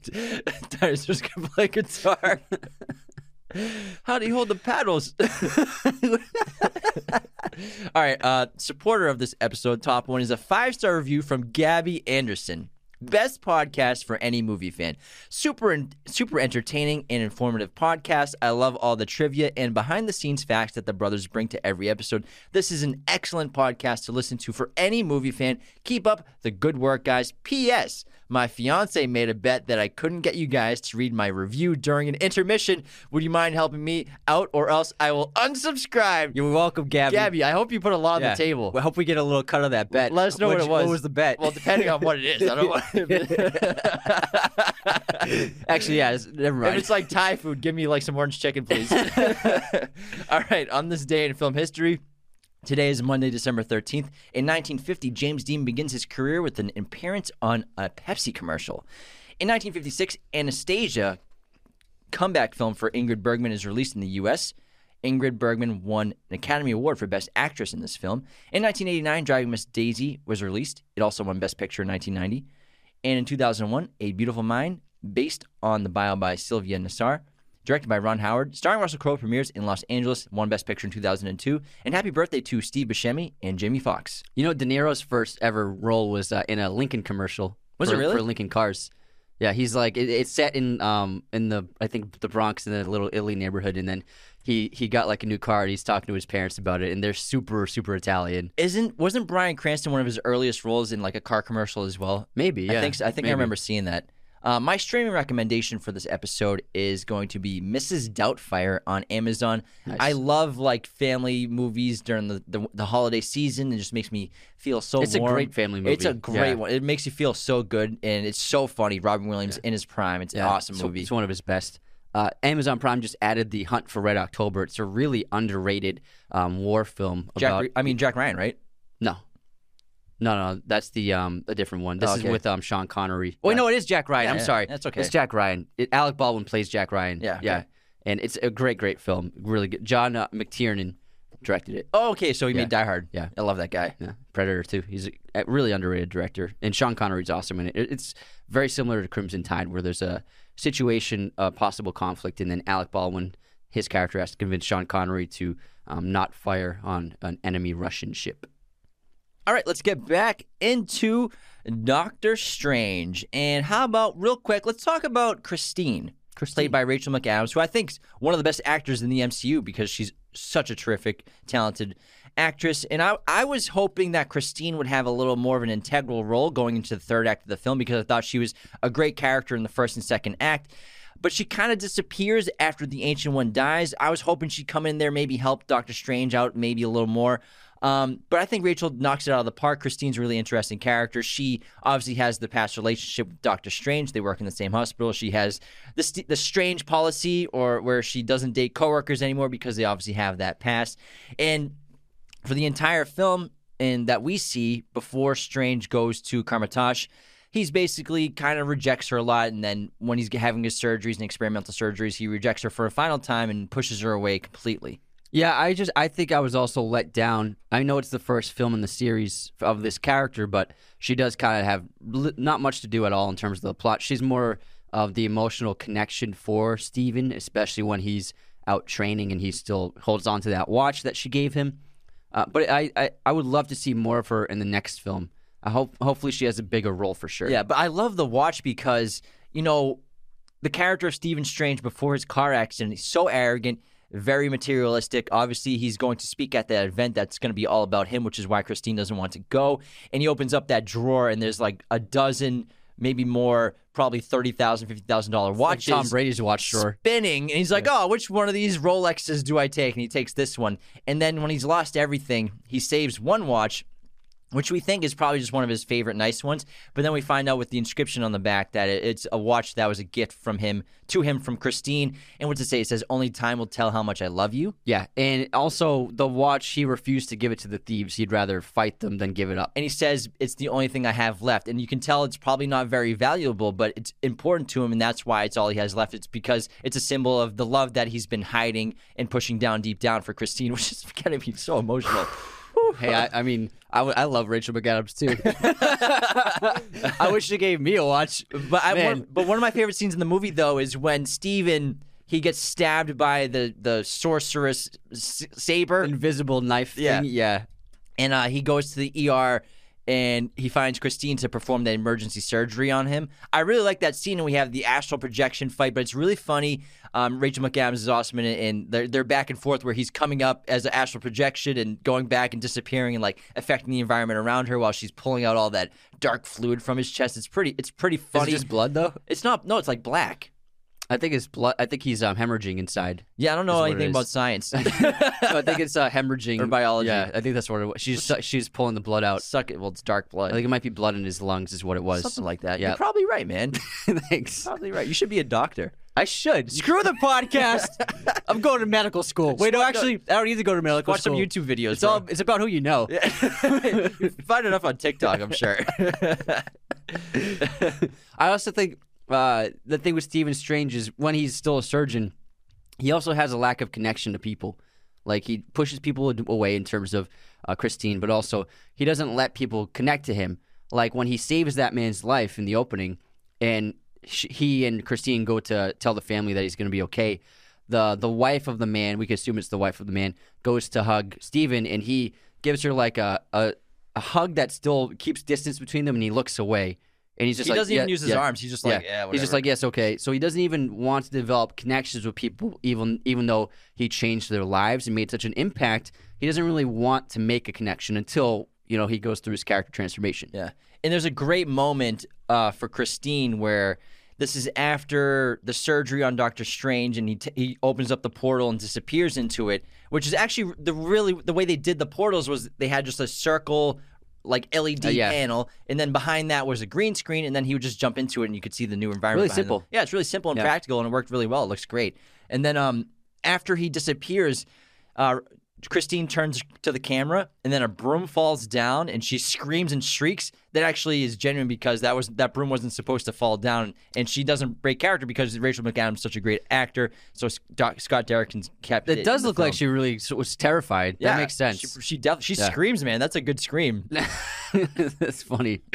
dinosaurs could play guitar. How do you hold the paddles? All right. Uh, supporter of this episode, top one, is a five star review from Gabby Anderson. Best podcast for any movie fan. Super, super entertaining and informative podcast. I love all the trivia and behind the scenes facts that the brothers bring to every episode. This is an excellent podcast to listen to for any movie fan. Keep up the good work, guys. P.S. My fiance made a bet that I couldn't get you guys to read my review during an intermission. Would you mind helping me out, or else I will unsubscribe? You're welcome, Gabby. Gabby, I hope you put a lot on the table. I hope we get a little cut of that bet. Let us know what What'd it was. What was the bet? Well, depending on what it is, I don't want. Actually, yeah. it's- Never If it's like Thai food, give me like some orange chicken, please. All right, on this day in film history. Today is Monday, December 13th. In 1950, James Dean begins his career with an appearance on a Pepsi commercial. In 1956, Anastasia, comeback film for Ingrid Bergman, is released in the U.S. Ingrid Bergman won an Academy Award for Best Actress in this film. In 1989, Driving Miss Daisy was released. It also won Best Picture in 1990. And in 2001, A Beautiful Mind, based on the bio by Sylvia Nasar, directed by Ron Howard, starring Russell Crowe, premieres in Los Angeles, won Best Picture in 2002. And happy birthday to Steve Buscemi and Jamie Foxx. you know, De Niro's first ever role was uh, in a Lincoln commercial. Was for, it really? for Lincoln Cars? Yeah, he's like it, it's set in um in the I think the Bronx in the little Italy neighborhood, and then he he got like a new car and he's talking to his parents about it, and they're super super Italian. Isn't wasn't Bryan Cranston one of his earliest roles in like a car commercial as well? Maybe I yeah, think. I think I remember seeing that. Uh, my streaming recommendation for this episode is going to be Mrs. Doubtfire on Amazon. I love like family movies during the, the, the holiday season. It just makes me feel so It's a great family movie. It's a great Yeah. one. It makes you feel so good, and it's so funny. Robin Williams in his prime. It's an awesome so- movie. It's one of his best. Uh, Amazon Prime just added the Hunt for Red October. It's a really underrated um, war film Jack, about. I mean Jack Ryan, right? No, no, no, that's the um a different one. This Oh, is okay. with um Sean Connery. Wait, no, it is Jack Ryan. Yeah, I'm yeah, sorry, that's okay. It's Jack Ryan. It, Alec Baldwin plays Jack Ryan. Yeah, yeah, okay. and it's a great, great film. Really good. John uh, McTiernan directed it. Oh, okay. So he Yeah. made Die Hard. Yeah. I love that guy. Yeah, Predator too. He's a really underrated director, and Sean Connery's awesome in it. It- It's very similar to Crimson Tide, where there's a situation, a possible conflict, and then Alec Baldwin, his character, has to convince Sean Connery to um, not fire on an enemy Russian ship. All right, let's get back into Doctor Strange. And how about, real quick, let's talk about Christine, played by Rachel McAdams, who I think is one of the best actors in the MCU because she's such a terrific, talented actress. And I, I was hoping that Christine would have a little more of an integral role going into the third act of the film because I thought she was a great character in the first and second act. But she kind of disappears after the Ancient One dies. I was hoping she'd come in there, maybe help Doctor Strange out, maybe a little more. Um, but I think Rachel knocks it out of the park. Christine's a really interesting character. She obviously has the past relationship with Doctor Strange. They work in the same hospital. She has the st- the strange policy, or where she doesn't date coworkers anymore because they obviously have that past. And for the entire film, and that we see before Strange goes to Kamar-Taj, he's basically kind of rejects her a lot. And then when he's having his surgeries and experimental surgeries, he rejects her for a final time and pushes her away completely. Yeah, I just I think I was also let down. I know it's the first film in the series of this character, but she does kind of have li- not much to do at all in terms of the plot. She's more of the emotional connection for Steven, especially when he's out training and he still holds on to that watch that she gave him. Uh, but I, I I would love to see more of her in the next film. I hope hopefully she has a bigger role for sure. Yeah, but I love the watch because, you know, the character of Stephen Strange before his car accident, he's so arrogant, very materialistic. Obviously, he's going to speak at that event that's going to be all about him, which is why Christine doesn't want to go. And he opens up that drawer, and there's like a dozen, maybe more, probably $30,000, $50,000 Like watches. Tom Brady's watch drawer. spinning and he's like oh which one of these rolexes do i take and he takes this one and then when he's lost everything he saves one watch which we think is probably just one of his favorite nice ones but then we find out with the inscription on the back that it's a watch that was a gift from him to him from christine and what's it say it says only time will tell how much i love you Yeah, and also the watch he refused to give it to the thieves. He'd rather fight them than give it up. and he says it's the only thing I have left. And you can tell it's probably not very valuable, but it's important to him, and that's why it's all he has left. It's because it's a symbol of the love that he's been hiding and pushing down deep down for Christine, which is getting me so emotional. Hey, I, I mean, I, w- I love Rachel McAdams too. I wish she gave me a watch. But I, Man. one, but one of my favorite scenes in the movie though is when Steven he gets stabbed by the the sorceress S- saber, Invisible knife thing. Yeah. Yeah. and uh, he goes to the ER and he finds Christine to perform the emergency surgery on him. I really like that scene, and we have the astral projection fight, but it's really funny. Um, Rachel McAdams is awesome in it, and they're, they're back and forth where he's coming up as an astral projection and going back and disappearing and like affecting the environment around her while she's pulling out all that dark fluid from his chest. It's pretty. It's pretty Is funny. just blood though? it's not. No, it's like black. I think it's blood. I think he's um, hemorrhaging inside. Yeah, I don't know Is what it anything about science. No, I think it's uh, hemorrhaging Or biology. Yeah, I think that's what it was. She's su- she's pulling the blood out. Suck it. Well, it's dark blood. I think it might be blood in his lungs, is what it was. Something like that. Yeah. You're probably right, man. Thanks. probably right. You should be a doctor. I should. Screw the podcast. I'm going to medical school. Wait, no, actually, I don't need to go to medical school. Watch some. YouTube videos. It's bro. all. It's about who you know. You find enough on TikTok, I'm sure. I also think uh, the thing with Stephen Strange is when he's still a surgeon, he also has a lack of connection to people. Like he pushes people away in terms of uh, Christine, but also he doesn't let people connect to him. Like when he saves that man's life in the opening, and sh- he and Christine go to tell the family that he's going to be okay. The the wife of the man, we can assume it's the wife of the man, goes to hug Stephen, and he gives her like a a, a hug that still keeps distance between them, and he looks away. And he's just he like, doesn't even "Yeah, use his yeah." arms. He's just like, yeah, he's just like, yes, okay. So he doesn't even want to develop connections with people, even even though he changed their lives and made such an impact. He doesn't really want to make a connection until you know he goes through his character transformation. Yeah. And there's a great moment uh, for Christine where This is after the surgery on Doctor Strange, and he t- he opens up the portal and disappears into it, which is actually the really the way they did the portals was they had just a circle like LED Uh, yeah. panel, and then behind that was a green screen, and then he would just jump into it, and you could see the new environment. Really them. simple. Yeah, it's really simple and Yeah. practical, and it worked really well. It looks great. And then um, after he disappears, uh, Christine turns to the camera, and then a broom falls down, and she screams and shrieks. That actually is genuine because that was that broom wasn't supposed to fall down, and she doesn't break character because Rachel McAdams is such a great actor. So Doc, Scott Derrickson kept It It does look like she really was terrified. Yeah, that makes sense. She, she, def- she Yeah. screams, man. That's a good scream. That's funny.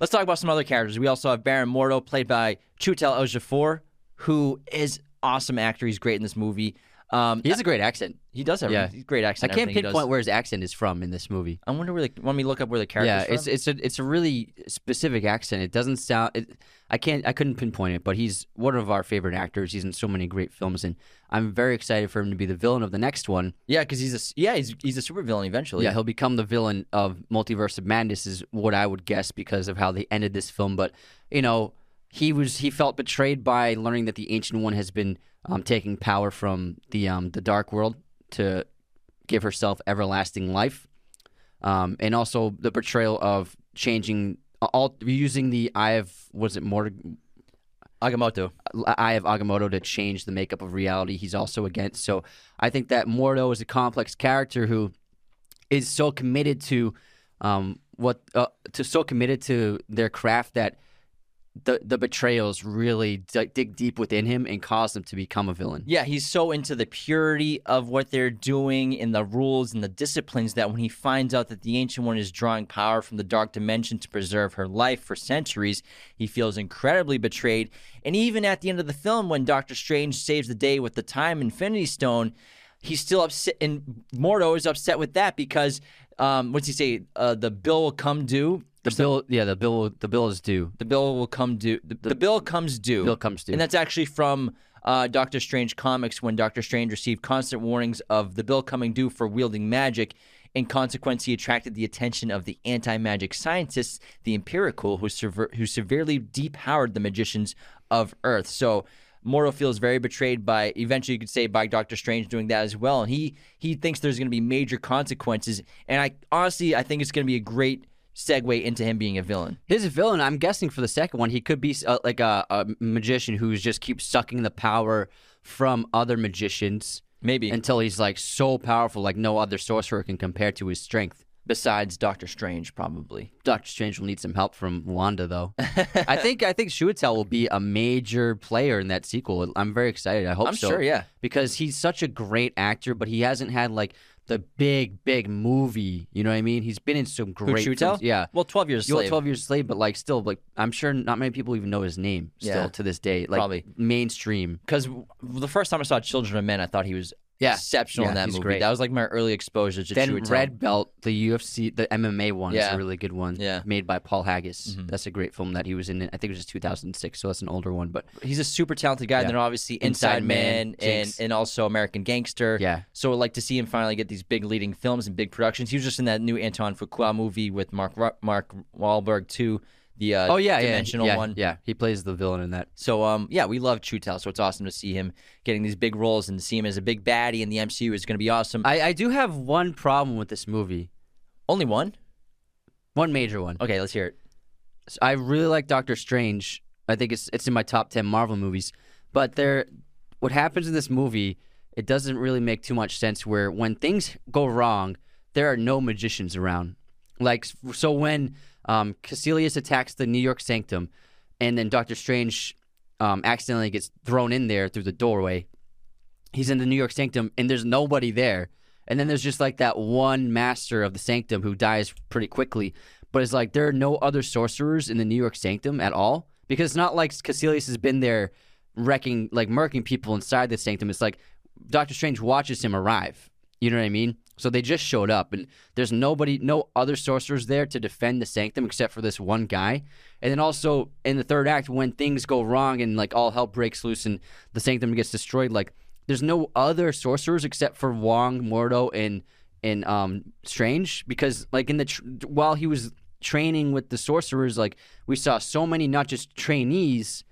Let's talk about some other characters. We also have Baron Mordo, played by Chiwetel Ejiofor, who is awesome actor. He's great in this movie. Um, He has a great accent. he does have Yeah. a great accent. I can't everything he does. pinpoint where his accent is from in this movie. I wonder where the. Want me look up where the character? yeah, is from? it's it's a it's a really specific accent. It doesn't sound. It, I can't. I couldn't pinpoint it, but he's one of our favorite actors. He's in so many great films, and I'm very excited for him to be the villain of the next one. yeah, because he's a yeah he's he's a supervillain eventually. Yeah, he'll become the villain of Multiverse of Madness, is what I would guess because of how they ended this film. But you know, he was he felt betrayed by learning that the Ancient One has been um, taking power from the um, the Dark World to give herself everlasting life, um, and also the betrayal of changing all using the Eye of was it more Agamotto. Eye of Agamotto to change the makeup of reality. He's also against. So I think that Mordo is a complex character who is so committed to um, what uh, to so committed to their craft that the the betrayals really d- dig deep within him and cause him to become a villain. Yeah, he's so into the purity of what they're doing and the rules and the disciplines that when he finds out that the Ancient One is drawing power from the dark dimension to preserve her life for centuries, he feels incredibly betrayed. And even at the end of the film, when Doctor Strange saves the day with the Time Infinity Stone, he's still upset. And Mordo is upset with that because, um, what's he say? Uh, the bill will come due. The bill, yeah, the bill, the bill is due. The bill will come due. The, the bill comes due. Bill comes due. And that's actually from uh, Doctor Strange comics when Doctor Strange received constant warnings of the bill coming due for wielding magic. In consequence, he attracted the attention of the anti-magic scientists, the Empirikul, who, sever- who severely depowered the magicians of Earth. So Mordo feels very betrayed by, eventually you could say, by Doctor Strange doing that as well. And he he thinks there's going to be major consequences. And I honestly, I think it's going to be a great segue into him being a villain. His villain, I'm guessing for the second one, he could be uh, like a, a magician who's just keeps sucking the power from other magicians Maybe. until he's like so powerful, like no other sorcerer can compare to his strength. besides Doctor Strange, probably. Doctor Strange will need some help from Wanda, though. I think I think Chiwetel will be a major player in that sequel. I'm very excited. I hope I'm so. sure, yeah. because he's such a great actor, but he hasn't had like the big, big movie. You know what I mean? He's been in some great Chiwetel? films. Yeah. Well, 12 Years a You're 12 Years Slave, but like still, like I'm sure not many people even know his name still Yeah. to this day. Like Probably. mainstream. Because the first time I saw Children of Men, I thought he was Yeah. exceptional Yeah, in that he's movie. great. That was like my early exposure to Then Chiwetel. Red Belt, the UFC, the MMA one is Yeah. a really good one. Yeah. Made by Paul Haggis. Mhm. That's a great film that he was in. I think it was just 2006, so that's an older one. But He's a super talented guy. Yeah. Then obviously Inside, Inside Man, Man, and Jinx. and also American Gangster. yeah, So like to see him finally get these big leading films and big productions. He was just in that new Anton Fuqua movie with Mark Ru- Mark Wahlberg too. The uh, oh yeah, yeah, dimensional yeah, one. Yeah, he plays the villain in that. So um yeah, we love Chiwetel, so it's awesome to see him getting these big roles and to see him as a big baddie in the MCU is going to be awesome. I, I do have one problem with this movie. Only one? One major one. Okay, let's hear it. So I really like Doctor Strange. I think it's it's in my top ten Marvel movies. But there, what happens in this movie, it doesn't really make too much sense. Where when things go wrong, there are no magicians around. Like so, when um, attacks the New York Sanctum, and then Doctor Strange um, accidentally gets thrown in there through the doorway. He's in the New York Sanctum, and there's nobody there. And then there's just like that one master of the Sanctum who dies pretty quickly. But it's like there are no other sorcerers in the New York Sanctum at all because it's not like Caecilius has been there wrecking, like murking people inside the Sanctum. It's like Doctor Strange watches him arrive. You know what I mean? So they just showed up, and there's nobody, no other sorcerers there to defend the Sanctum except for this one guy. And then also in the third act, when things go wrong and like all hell breaks loose and the Sanctum gets destroyed, like there's no other sorcerers except for Wong, Mordo, and and um Strange because like in the tr- while he was training with the sorcerers, like we saw so many not just trainees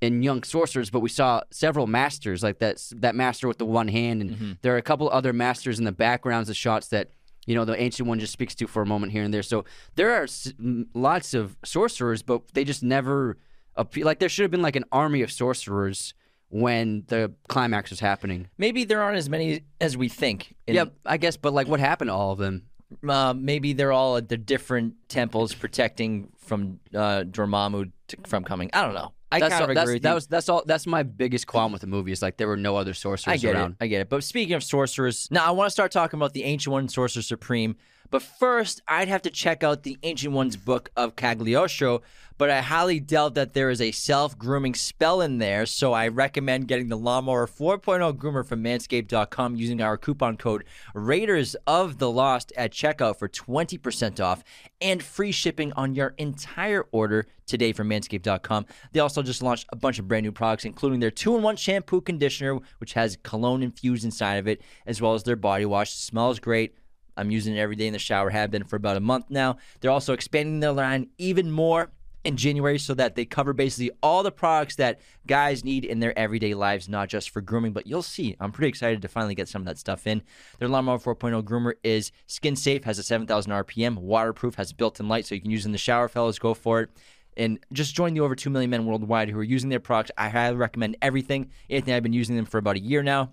and young sorcerers, but we saw several masters, like that that master with the one hand, and Mm-hmm. there are a couple other masters in the backgrounds of shots that you know the ancient one just speaks to for a moment here and there. So there are s- lots of sorcerers, but they just never appear. Like there should have been like an army of sorcerers when the climax was happening. Maybe there aren't as many as we think. Yeah, I guess, but like what happened to all of them? Uh, maybe they're all at the different temples protecting from uh, Dormammu to, from coming. I don't know. I That's kind of agree that's, with that was that's all. That's my biggest qualm with the movie is like there were no other sorcerers I get around. it. I get it. But speaking of sorcerers, now I want to start talking about the Ancient One, Sorcerer Supreme. But first, I'd have to check out the Ancient One's book of Cagliostro. But I highly doubt that there is a self grooming spell in there. So I recommend getting the Lawnmower 4.0 groomer from Manscaped.com using our coupon code Raiders of the Lost at checkout for 20% off and free shipping on your entire order today from Manscaped.com. They also just launched a bunch of brand new products, including their two in one shampoo conditioner, which has cologne infused inside of it, as well as their body wash. smells great. I'm using it every day in the shower, have been for about a month now. They're also expanding their line even more in January so that they cover basically all the products that guys need in their everyday lives, not just for grooming. But you'll see, I'm pretty excited to finally get some of that stuff in. Their Lawnmower 4.0 groomer is skin safe, has a 7,000 RPM, waterproof, has built in light, so you can use in the shower, fellas. Go for it. And just join the over 2 million men worldwide who are using their products. I highly recommend everything. Anthony, I've been using them for about a year now.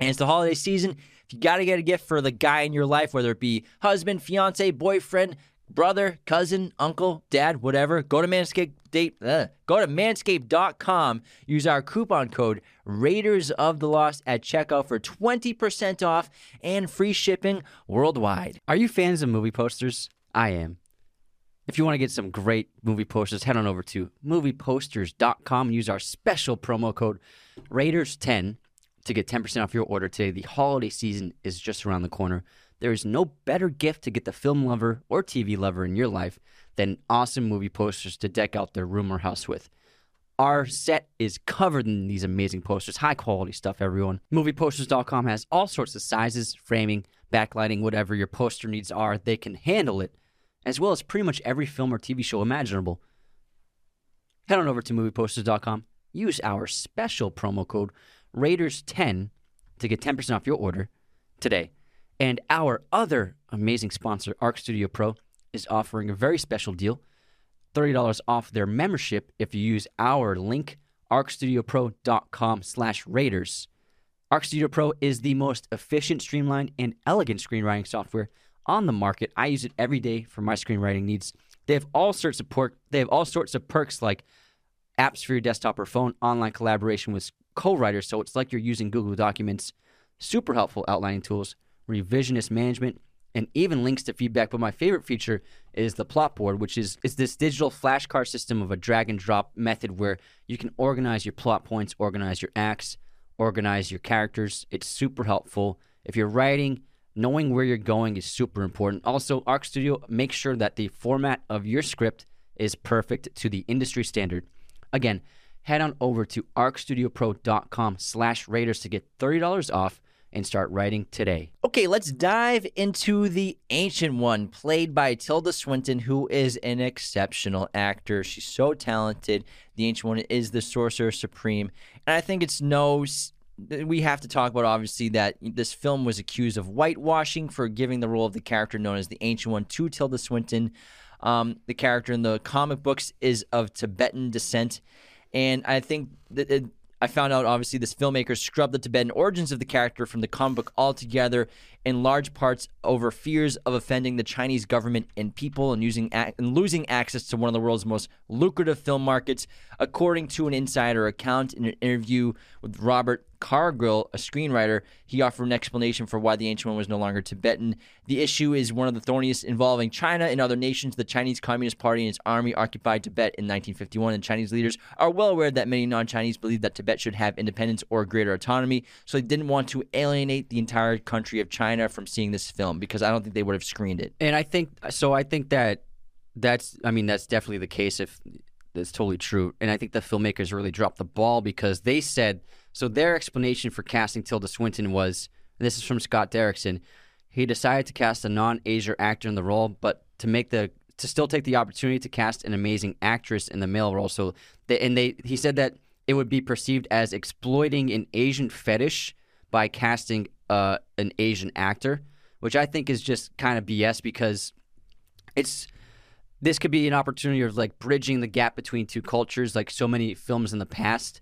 And it's the holiday season. If you got to get a gift for the guy in your life, whether it be husband, fiance, boyfriend, brother, cousin, uncle, dad, whatever, go to Manscaped. Date, uh, go to manscaped.com. Use our coupon code Raiders of the Lost at checkout for 20% off and free shipping worldwide. Are you fans of movie posters? I am. If you want to get some great movie posters, head on over to movieposters.com and use our special promo code Raiders10 to get 10% off your order today. The holiday season is just around the corner. There is no better gift to get the film lover or TV lover in your life than awesome movie posters to deck out their room or house with. Our set is covered in these amazing posters, high quality stuff, everyone. Movieposters.com has all sorts of sizes, framing, backlighting, whatever your poster needs are, they can handle it, as well as pretty much every film or TV show imaginable. Head on over to movieposters.com, use our special promo code Raiders10 to get 10% off your order today. And our other amazing sponsor, Arc Studio Pro, is offering a very special deal. $30 off their membership if you use our link, arcstudiopro.com slash raiders. Arc Studio Pro is the most efficient, streamlined, and elegant screenwriting software on the market. I use it every day for my screenwriting needs. They have all sorts of they have all sorts of perks like apps for your desktop or phone, online collaboration with co-writers, so it's like you're using Google Documents, super helpful outlining tools, revisionist management, and even links to feedback. But my favorite feature is the plot board, which is is this digital flashcard system of a drag and drop method where you can organize your plot points, organize your acts, organize your characters. It's super helpful. If you're writing, knowing where you're going is super important. Also, Arc Studio makes sure that the format of your script is perfect to the industry standard. Again, head on over to arcstudiopro.com slash raiders to get $30 off and start writing today. Okay, let's dive into the Ancient One, played by Tilda Swinton, who is an exceptional actor. She's so talented. The Ancient One is the Sorcerer Supreme. And I think it's no. We have to talk about, obviously, that this film was accused of whitewashing for giving the role of the character known as the Ancient One to Tilda Swinton. Um, the character in the comic books is of Tibetan descent. And I think that it, I found out obviously this filmmaker scrubbed the Tibetan origins of the character from the comic book altogether in large parts over fears of offending the Chinese government and people and using and losing access to one of the world's most lucrative film markets according to an insider account in an interview with Robert Cargill, a screenwriter, he offered an explanation for why the ancient one was no longer Tibetan. The issue is one of the thorniest involving China and other nations. The Chinese Communist Party and its army occupied Tibet in 1951, and Chinese leaders are well aware that many non Chinese believe that Tibet should have independence or greater autonomy, so they didn't want to alienate the entire country of China from seeing this film because I don't think they would have screened it. And I think so. I think that that's. I mean, that's definitely the case. If that's totally true, and I think the filmmakers really dropped the ball because they said so. Their explanation for casting Tilda Swinton was, this is from Scott Derrickson. He decided to cast a non-Asia actor in the role, but to make the to still take the opportunity to cast an amazing actress in the male role. So, they, and they he said that it would be perceived as exploiting an Asian fetish by casting uh, an Asian actor, which I think is just kind of BS because it's this could be an opportunity of like bridging the gap between two cultures, like so many films in the past.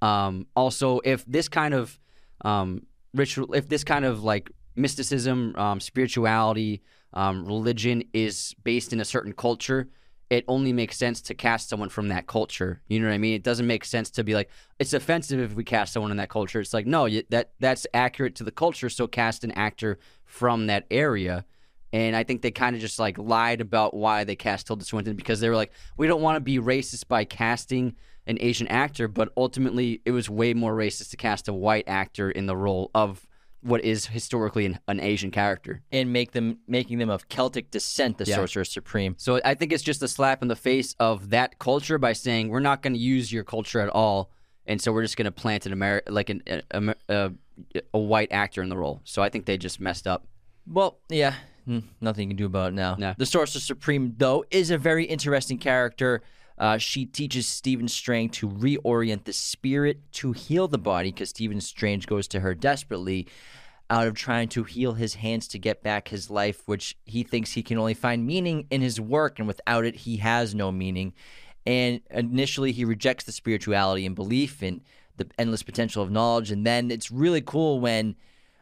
Um, also, if this kind of um, ritual, if this kind of like mysticism, um, spirituality, um, religion is based in a certain culture, it only makes sense to cast someone from that culture. You know what I mean? It doesn't make sense to be like it's offensive if we cast someone in that culture. It's like no, that that's accurate to the culture. So cast an actor from that area. And I think they kind of just like lied about why they cast Tilda Swinton because they were like, we don't want to be racist by casting an Asian actor, but ultimately it was way more racist to cast a white actor in the role of what is historically an, an Asian character. and make them making them of Celtic descent, the Yeah. Sorcerer Supreme. So I think it's just a slap in the face of that culture by saying we're not going to use your culture at all, and so we're just going to plant an Ameri- like an, a, a, a, a white actor in the role. So I think they just messed up. Well, yeah, nothing you can do about it now. No. The Sorcerer Supreme, though, is a very interesting character. Uh, she teaches Stephen Strange to reorient the spirit to heal the body because Stephen Strange goes to her desperately out of trying to heal his hands to get back his life, which he thinks he can only find meaning in his work, and without it, he has no meaning. And initially, he rejects the spirituality and belief in the endless potential of knowledge. And then it's really cool when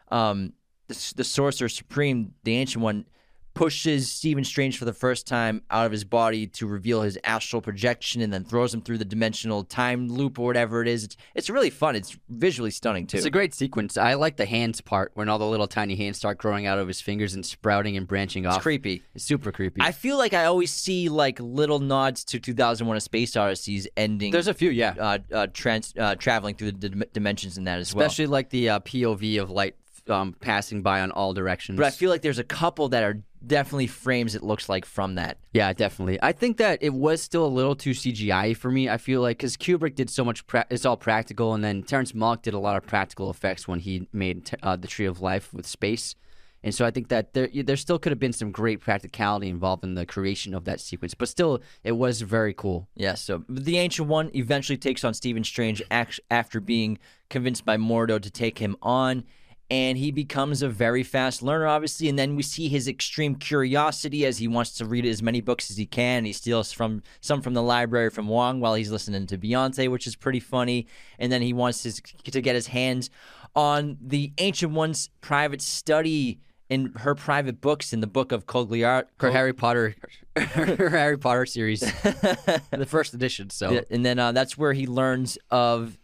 um, the, the Sorcerer Supreme, the Ancient One, pushes Stephen Strange for the first time out of his body to reveal his astral projection and then throws him through the dimensional time loop or whatever it is. It's, it's really fun. It's visually stunning, too. It's a great sequence. I like the hands part when all the little tiny hands start growing out of his fingers and sprouting and branching off. It's creepy. It's super creepy. I feel like I always see like little nods to 2001: A Space Odyssey's ending. There's a few, yeah. uh, uh, trans, uh, traveling through the dim- dimensions in that as Especially well. like the uh, POV of light um, passing by on all directions. But I feel like there's a couple that are definitely frames. It looks like from that. Yeah, definitely. I think that it was still a little too CGI for me. I feel like because Kubrick did so much, pra- it's all practical, and then Terrence Malick did a lot of practical effects when he made uh, the Tree of Life with space. And so I think that there there still could have been some great practicality involved in the creation of that sequence, but still it was very cool. Yeah, so the Ancient One eventually takes on Stephen Strange after being convinced by Mordo to take him on, and he becomes a very fast learner, obviously. And then we see his extreme curiosity as he wants to read as many books as he can. He steals from some from the library from Wong while he's listening to Beyonce, which is pretty funny. And then he wants his, to get his hands on the Ancient One's private study. In her private books, in the book of Cagliostro, Her Harry Potter, her Harry Potter series, the first edition. So and then uh, that's where he learns of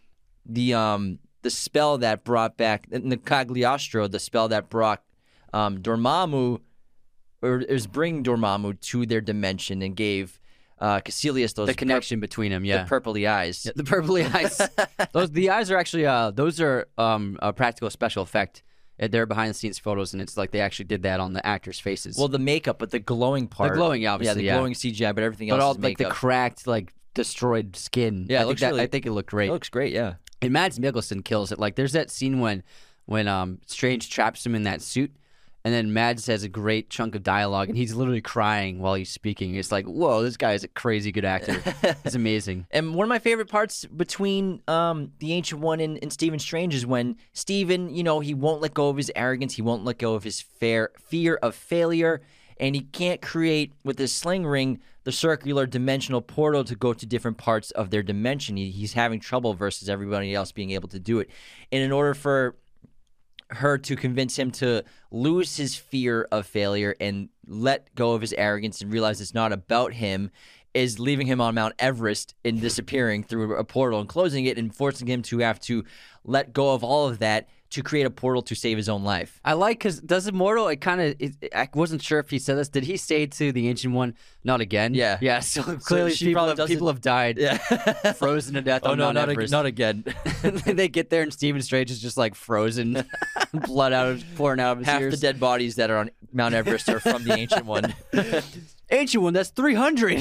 the um the spell that brought back the Cagliostro, the spell that brought um, Dormammu, or was bringing Dormammu to their dimension and gave uh, Caecilius those the connection between them, yeah. the purpley eyes. Yeah, the purpley eyes. those the eyes are actually uh those are um a practical special effect. Uh, They're behind the scenes photos, and it's like they actually did that on the actors' faces. Well, the makeup, but the glowing part, the glowing, yeah, obviously, the yeah. glowing CGI, but everything else. but else all is like the cracked, like destroyed skin. Yeah, it I think looks that, I think it looked great. it looks great, yeah. And Mads Mikkelsen kills it. Like there's that scene when when um Strange traps him in that suit, and then Mads has a great chunk of dialogue, and he's literally crying while he's speaking. It's like, whoa, this guy is a crazy good actor. it's amazing. And one of my favorite parts between um, the Ancient One and, and Stephen Strange is when Stephen, you know, he won't let go of his arrogance, he won't let go of his fair fear of failure, and he can't create with his sling ring the circular dimensional portal to go to different parts of their dimension. He, he's having trouble versus everybody else being able to do it. And in order for her to convince him to lose his fear of failure and let go of his arrogance and realize it's not about him is leaving him on Mount Everest and disappearing through a portal and closing it and forcing him to have to let go of all of that to create a portal to save his own life. I like because does Immortal? It kind of. I wasn't sure if he said this. Did he say to the ancient one, "Not again"? Yeah. yeah. So clearly, she people have, people have died, Yeah. frozen to death oh on no, Mount not, ag- Everest. not again. they get there and Stephen Strange is just like frozen, blood out of pouring out of his Half ears. the dead bodies that are on Mount Everest are from the Ancient One. ancient one, that's three hundred.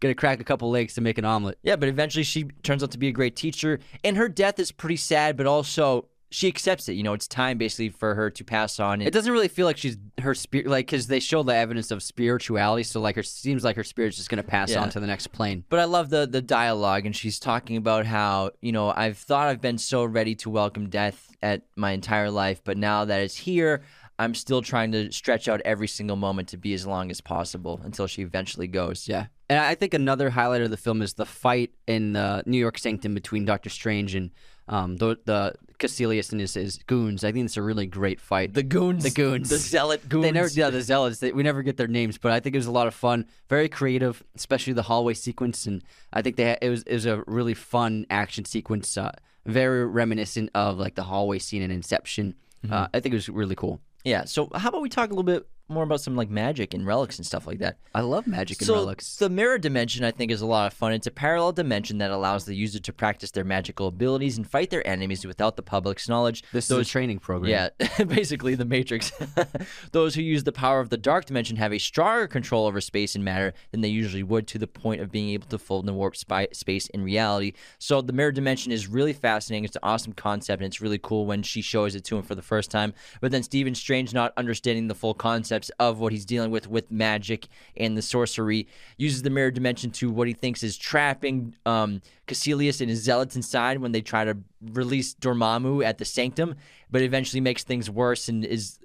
Gonna crack a couple legs to make an omelet. Yeah, but eventually she turns out to be a great teacher, and her death is pretty sad, but also she accepts it. You know, it's time basically for her to pass on. And, It doesn't really feel like she's her spirit, like because they show the evidence of spirituality. So like her seems like her spirit's just gonna pass Yeah. on to the next plane. But I love the the dialogue, and she's talking about how you know I've thought I've been so ready to welcome death at my entire life, but now that it's here, I'm still trying to stretch out every single moment to be as long as possible until she eventually goes. Yeah, and I think another highlight of the film is the fight in the New York Sanctum between Doctor Strange and um, the the Caecilius and his, his goons. I think it's a really great fight. The goons, The goons. the zealot goons. They never, yeah, the zealots. They, we never get their names, but I think it was a lot of fun. Very creative, especially the hallway sequence, and I think they had, it was it was a really fun action sequence. Uh, very reminiscent of like the hallway scene in Inception. Uh, I think it was really cool. Yeah. So how about we talk a little bit more about some like magic and relics and stuff like that? I love magic and so relics. the mirror dimension, I think, is a lot of fun. It's a parallel dimension that allows the user to practice their magical abilities and fight their enemies without the public's knowledge. This Those is a training program. Yeah, basically the Matrix. Those who use the power of the dark dimension have a stronger control over space and matter than they usually would, to the point of being able to fold and warp spy- space in reality. So the mirror dimension is really fascinating. It's an awesome concept, and it's really cool when she shows it to him for the first time. But then Stephen Strange, not understanding the full concepts of what he's dealing with with magic and the sorcery, uses the mirror dimension to what he thinks is trapping um, Caecilius and his zealots inside when they try to release Dormammu at the Sanctum, but eventually makes things worse and is.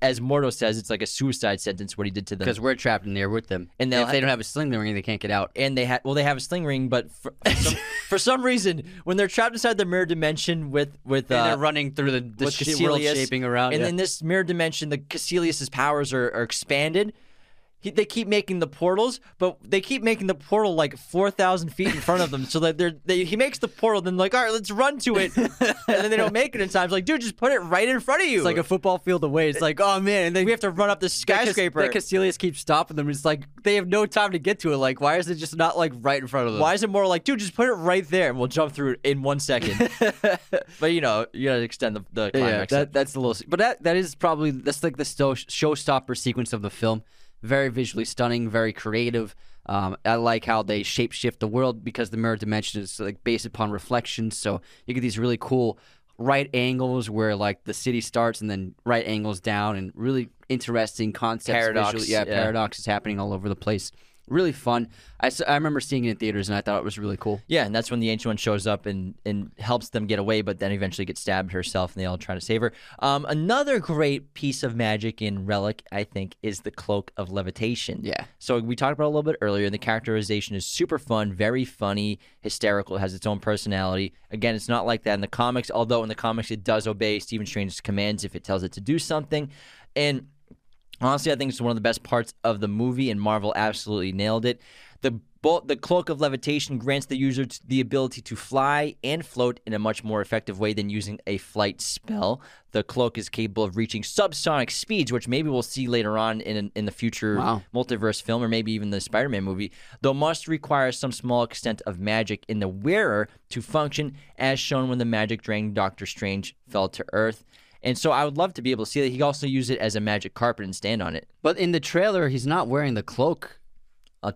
As Mordo says, it's like a suicide sentence what he did to them. because we're trapped in there with them, And and if ha- they don't have a sling ring, they can't get out. and they had well they have a sling ring but for, for, some, for some reason when they're trapped inside the mirror dimension with with And uh, they're running through the, the world shaping around. and yeah. in this mirror dimension the Caecilius's powers are, are expanded he, they keep making the portals, but they keep making the portal like four thousand feet in front of them, so that they're they, he makes the portal, then like all right, let's run to it, and then they don't make it in time. It's like, dude, just put it right in front of you. it's like a football field away. It's like, oh man, and then we have to run up this skyscraper. That Caecilius keeps stopping them. It's like they have no time to get to it. Like, why is it just not like right in front of them? Why is it more like, dude, just put it right there and we'll jump through it in one second? but you know, you gotta extend the, the Yeah, that, that's the little. But that that is probably that's like the sto- showstopper sequence of the film. Very visually stunning, very creative. Um, I like how they shapeshift the world because the mirror dimension is like based upon reflections. So you get these really cool right angles where like the city starts and then right angles down, and really interesting concepts. Paradox, visually. yeah, yeah. paradox is happening all over the place. Really fun. I, I remember seeing it in theaters and I thought it was really cool. yeah, and that's when the ancient one shows up and, and helps them get away, but then eventually gets stabbed herself, and they all try to save her. Um, another great piece of magic in Relic, I think, is the cloak of levitation. Yeah. So we talked about it a little bit earlier. and The characterization is super fun, very funny, hysterical. It has its own personality. Again, it's not like that in the comics, although in the comics it does obey Stephen Strange's commands if it tells it to do something. And honestly, I think it's one of the best parts of the movie, and Marvel absolutely nailed it. The the cloak of levitation grants the user t- the ability to fly and float in a much more effective way than using a flight spell. The cloak is capable of reaching subsonic speeds, which maybe we'll see later on in in the future Wow. multiverse film or maybe even the Spider-Man movie. Though must require some small extent of magic in the wearer to function, as shown when the magic drained Doctor Strange fell to Earth. And so I would love to be able to see that he could also use it as a magic carpet and stand on it. But in the trailer, he's not wearing the cloak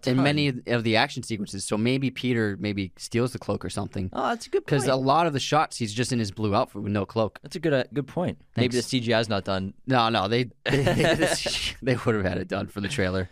in many of the action sequences. So maybe Peter maybe steals the cloak or something. Oh, that's a good point. Because a lot of the shots, he's just in his blue outfit with no cloak. That's a good uh, good point. Maybe the CGI's not done. No, no, they they, they would have had it done for the trailer.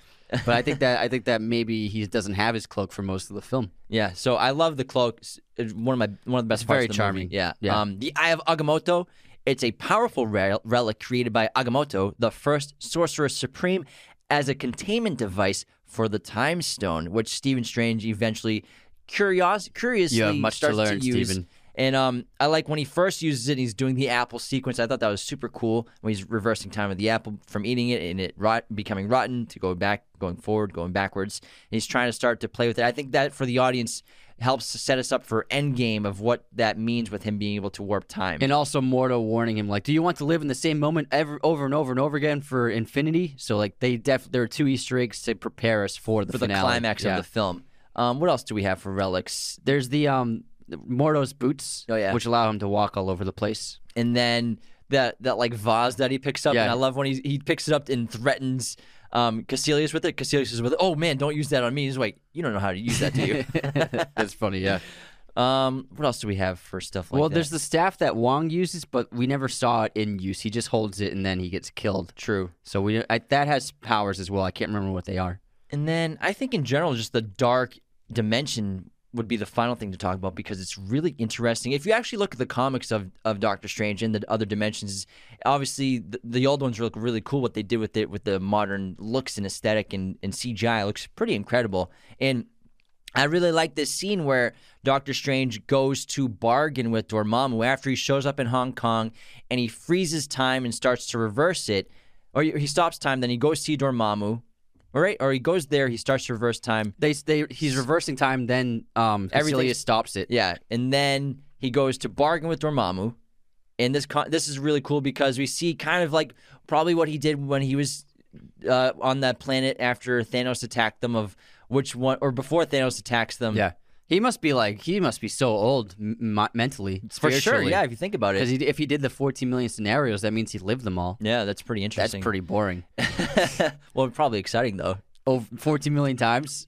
But I think that I think that maybe he doesn't have his cloak for most of the film. Yeah, so I love the cloak. It's one of my one of the best It's parts very of the charming. movie. Yeah. Yeah. Um, the Eye of Agamotto. It's a powerful rel- relic created by Agamotto, the first sorcerer supreme, as a containment device for the Time Stone, which Stephen Strange eventually curios- curiously You have much to starts learn, use. Stephen. And um, I like when he first uses it. He's doing the apple sequence. I thought that was super cool when he's reversing time of the apple from eating it and it rot, becoming rotten to go back, going forward, going backwards. And he's trying to start to play with it. I think that for the audience helps to set us up for Endgame of what that means with him being able to warp time. And also Mordo warning him like, "Do you want to live in the same moment ever over and over and over again for infinity?" So like they def there are two Easter eggs to prepare us for the for the climax Yeah. of the film. Um, what else do we have for relics? There's the um Mordo's boots, Oh, yeah. which allow him to walk all over the place. and then that that like vase that he picks up. Yeah. And I love when he he picks it up and threatens um Caecilius with it. Caecilius is with it. Oh man, don't use that on me. He's like, you don't know how to use that, do you? That's funny, yeah. Um, what else do we have for stuff like well, that? there's the staff that Wong uses, but we never saw it in use. He just holds it and then he gets killed. true. So we I, that has powers as well. I can't remember what they are. And then I think in general, just the dark dimension would be the final thing to talk about because it's really interesting. If you actually look at the comics of, of Doctor Strange and the other dimensions, obviously the, the old ones look really cool. What they did with it, with the modern looks and aesthetic and, and CGI, looks pretty incredible. And I really like this scene where Doctor Strange goes to bargain with Dormammu after he shows up in Hong Kong and he freezes time and starts to reverse it. Or he stops time, then he goes see Dormammu. All right, or he goes there, he starts to reverse time. They they he's reversing time. Then um, Caecilius stops it. Yeah, and then he goes to bargain with Dormammu. And this con- this is really cool because we see kind of like probably what he did when he was uh, on that planet after Thanos attacked them of which one or before Thanos attacks them. Yeah, he must be like he must be so old m- mentally, For sure, yeah, if you think about it. Because if he did the 14 million scenarios, that means he lived them all. Yeah, that's pretty interesting. That's pretty boring. well, probably exciting though. Oh, 14 million times.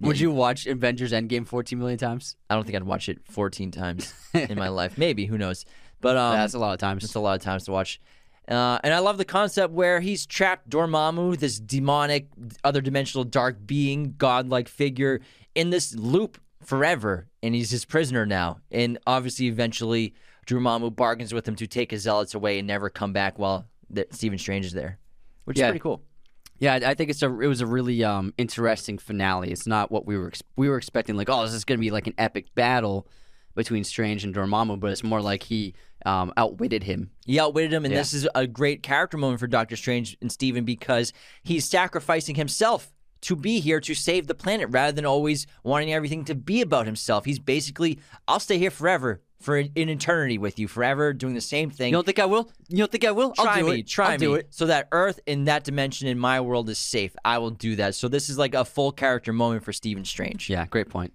Would you watch Avengers Endgame 14 million times? I don't think I'd watch it 14 times in my life. Maybe, who knows? But um, That's a lot of times. It's a lot of times to watch. Uh, and I love the concept where he's trapped Dormammu, this demonic, other dimensional dark being, godlike figure, in this loop forever. And he's his prisoner now. And obviously, eventually, Dormammu bargains with him to take his zealots away and never come back while that Stephen Strange is there, which Yeah. is pretty cool. Yeah, I I think it's a it was a really um, interesting finale. It's not what we were we were expecting. Like, oh, this is going to be like an epic battle between Strange and Dormammu, but it's more like he um, outwitted him. He outwitted him, and Yeah. this is a great character moment for Doctor Strange and Stephen because he's sacrificing himself to be here to save the planet rather than always wanting everything to be about himself. He's basically, I'll stay here forever, for an eternity with you, forever doing the same thing. You don't think I will? You don't think I will? try I'll do me, it. try I'll me, do it. so that Earth in that dimension in my world is safe. I will do that. So this is like a full character moment for Stephen Strange. Yeah, great point.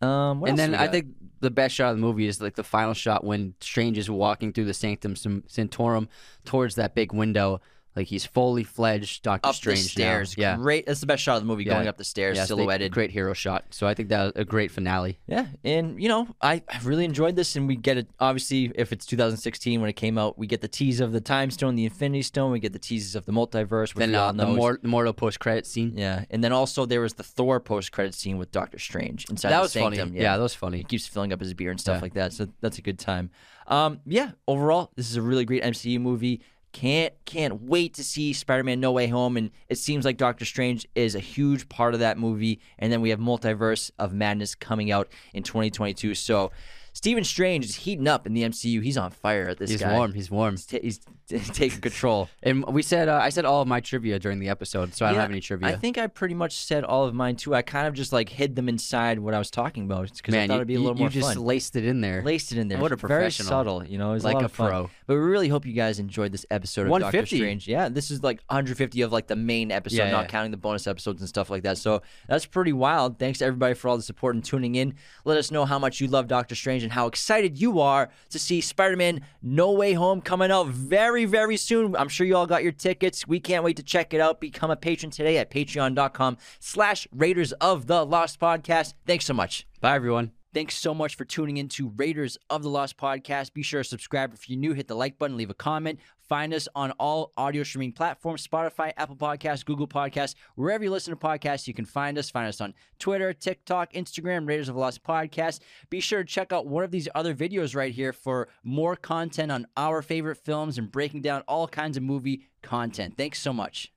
Um, and then I think the best shot of the movie is like the final shot when Strange is walking through the Sanctum San- Sanctorum towards that big window. Like he's fully fledged Doctor up Strange the stairs, now. Yeah, great. That's the best shot of the movie, Yeah. going up the stairs, Yeah, silhouetted. great hero shot. So I think that was a great finale. Yeah, and you know, I, I really enjoyed this, and we get it. Obviously, if it's 2016 when it came out, we get the tease of the Time Stone, the Infinity Stone. We get the teases of the multiverse. Which Then uh, the, mor- mortal post credit scene. yeah, and then also there was the Thor post credit scene with Doctor Strange inside that the was Sanctum. funny. Yeah. that was funny. he keeps filling up his beer and stuff Yeah. like that. So that's a good time. Um, yeah, overall, this is a really great MCU movie. Can't can't wait to see Spider-Man: No Way Home, and it seems like Doctor Strange is a huge part of that movie. And then we have Multiverse of Madness coming out in 2022. So Stephen Strange is heating up in the MCU. He's on fire at this He's guy. warm. He's warm. He's, ta- he's taking control. And we said uh, I said all of my trivia during the episode, so I don't Yeah, have any trivia. I think I pretty much said all of mine too. I kind of just like hid them inside what I was talking about because I Man, thought you, it'd be a you- little you more just fun. laced it in there. laced it in there. What a Very professional. subtle, you know. It was Like a lot of fun. pro. But we really hope you guys enjoyed this episode of Doctor 150. Strange. Yeah, this is like 150 of like the main episode, Yeah, not yeah. counting the bonus episodes and stuff like that. So that's pretty wild. Thanks to everybody for all the support and tuning in. Let us know how much you love Doctor Strange and how excited you are to see Spider-Man No Way Home coming out very, very soon. I'm sure you all got your tickets. We can't wait to check it out. Become a patron today at patreon.com slash Raiders of the Lost Podcast. Thanks so much. Bye, everyone. Thanks so much for tuning in to Raiders of the Lost podcast. Be sure to subscribe if you're new, hit the like button, leave a comment. Find us on all audio streaming platforms Spotify, Apple Podcasts, Google Podcasts, wherever you listen to podcasts, you can find us. Find us on Twitter, TikTok, Instagram, Raiders of the Lost podcast. Be sure to check out one of these other videos right here for more content on our favorite films and breaking down all kinds of movie content. Thanks so much.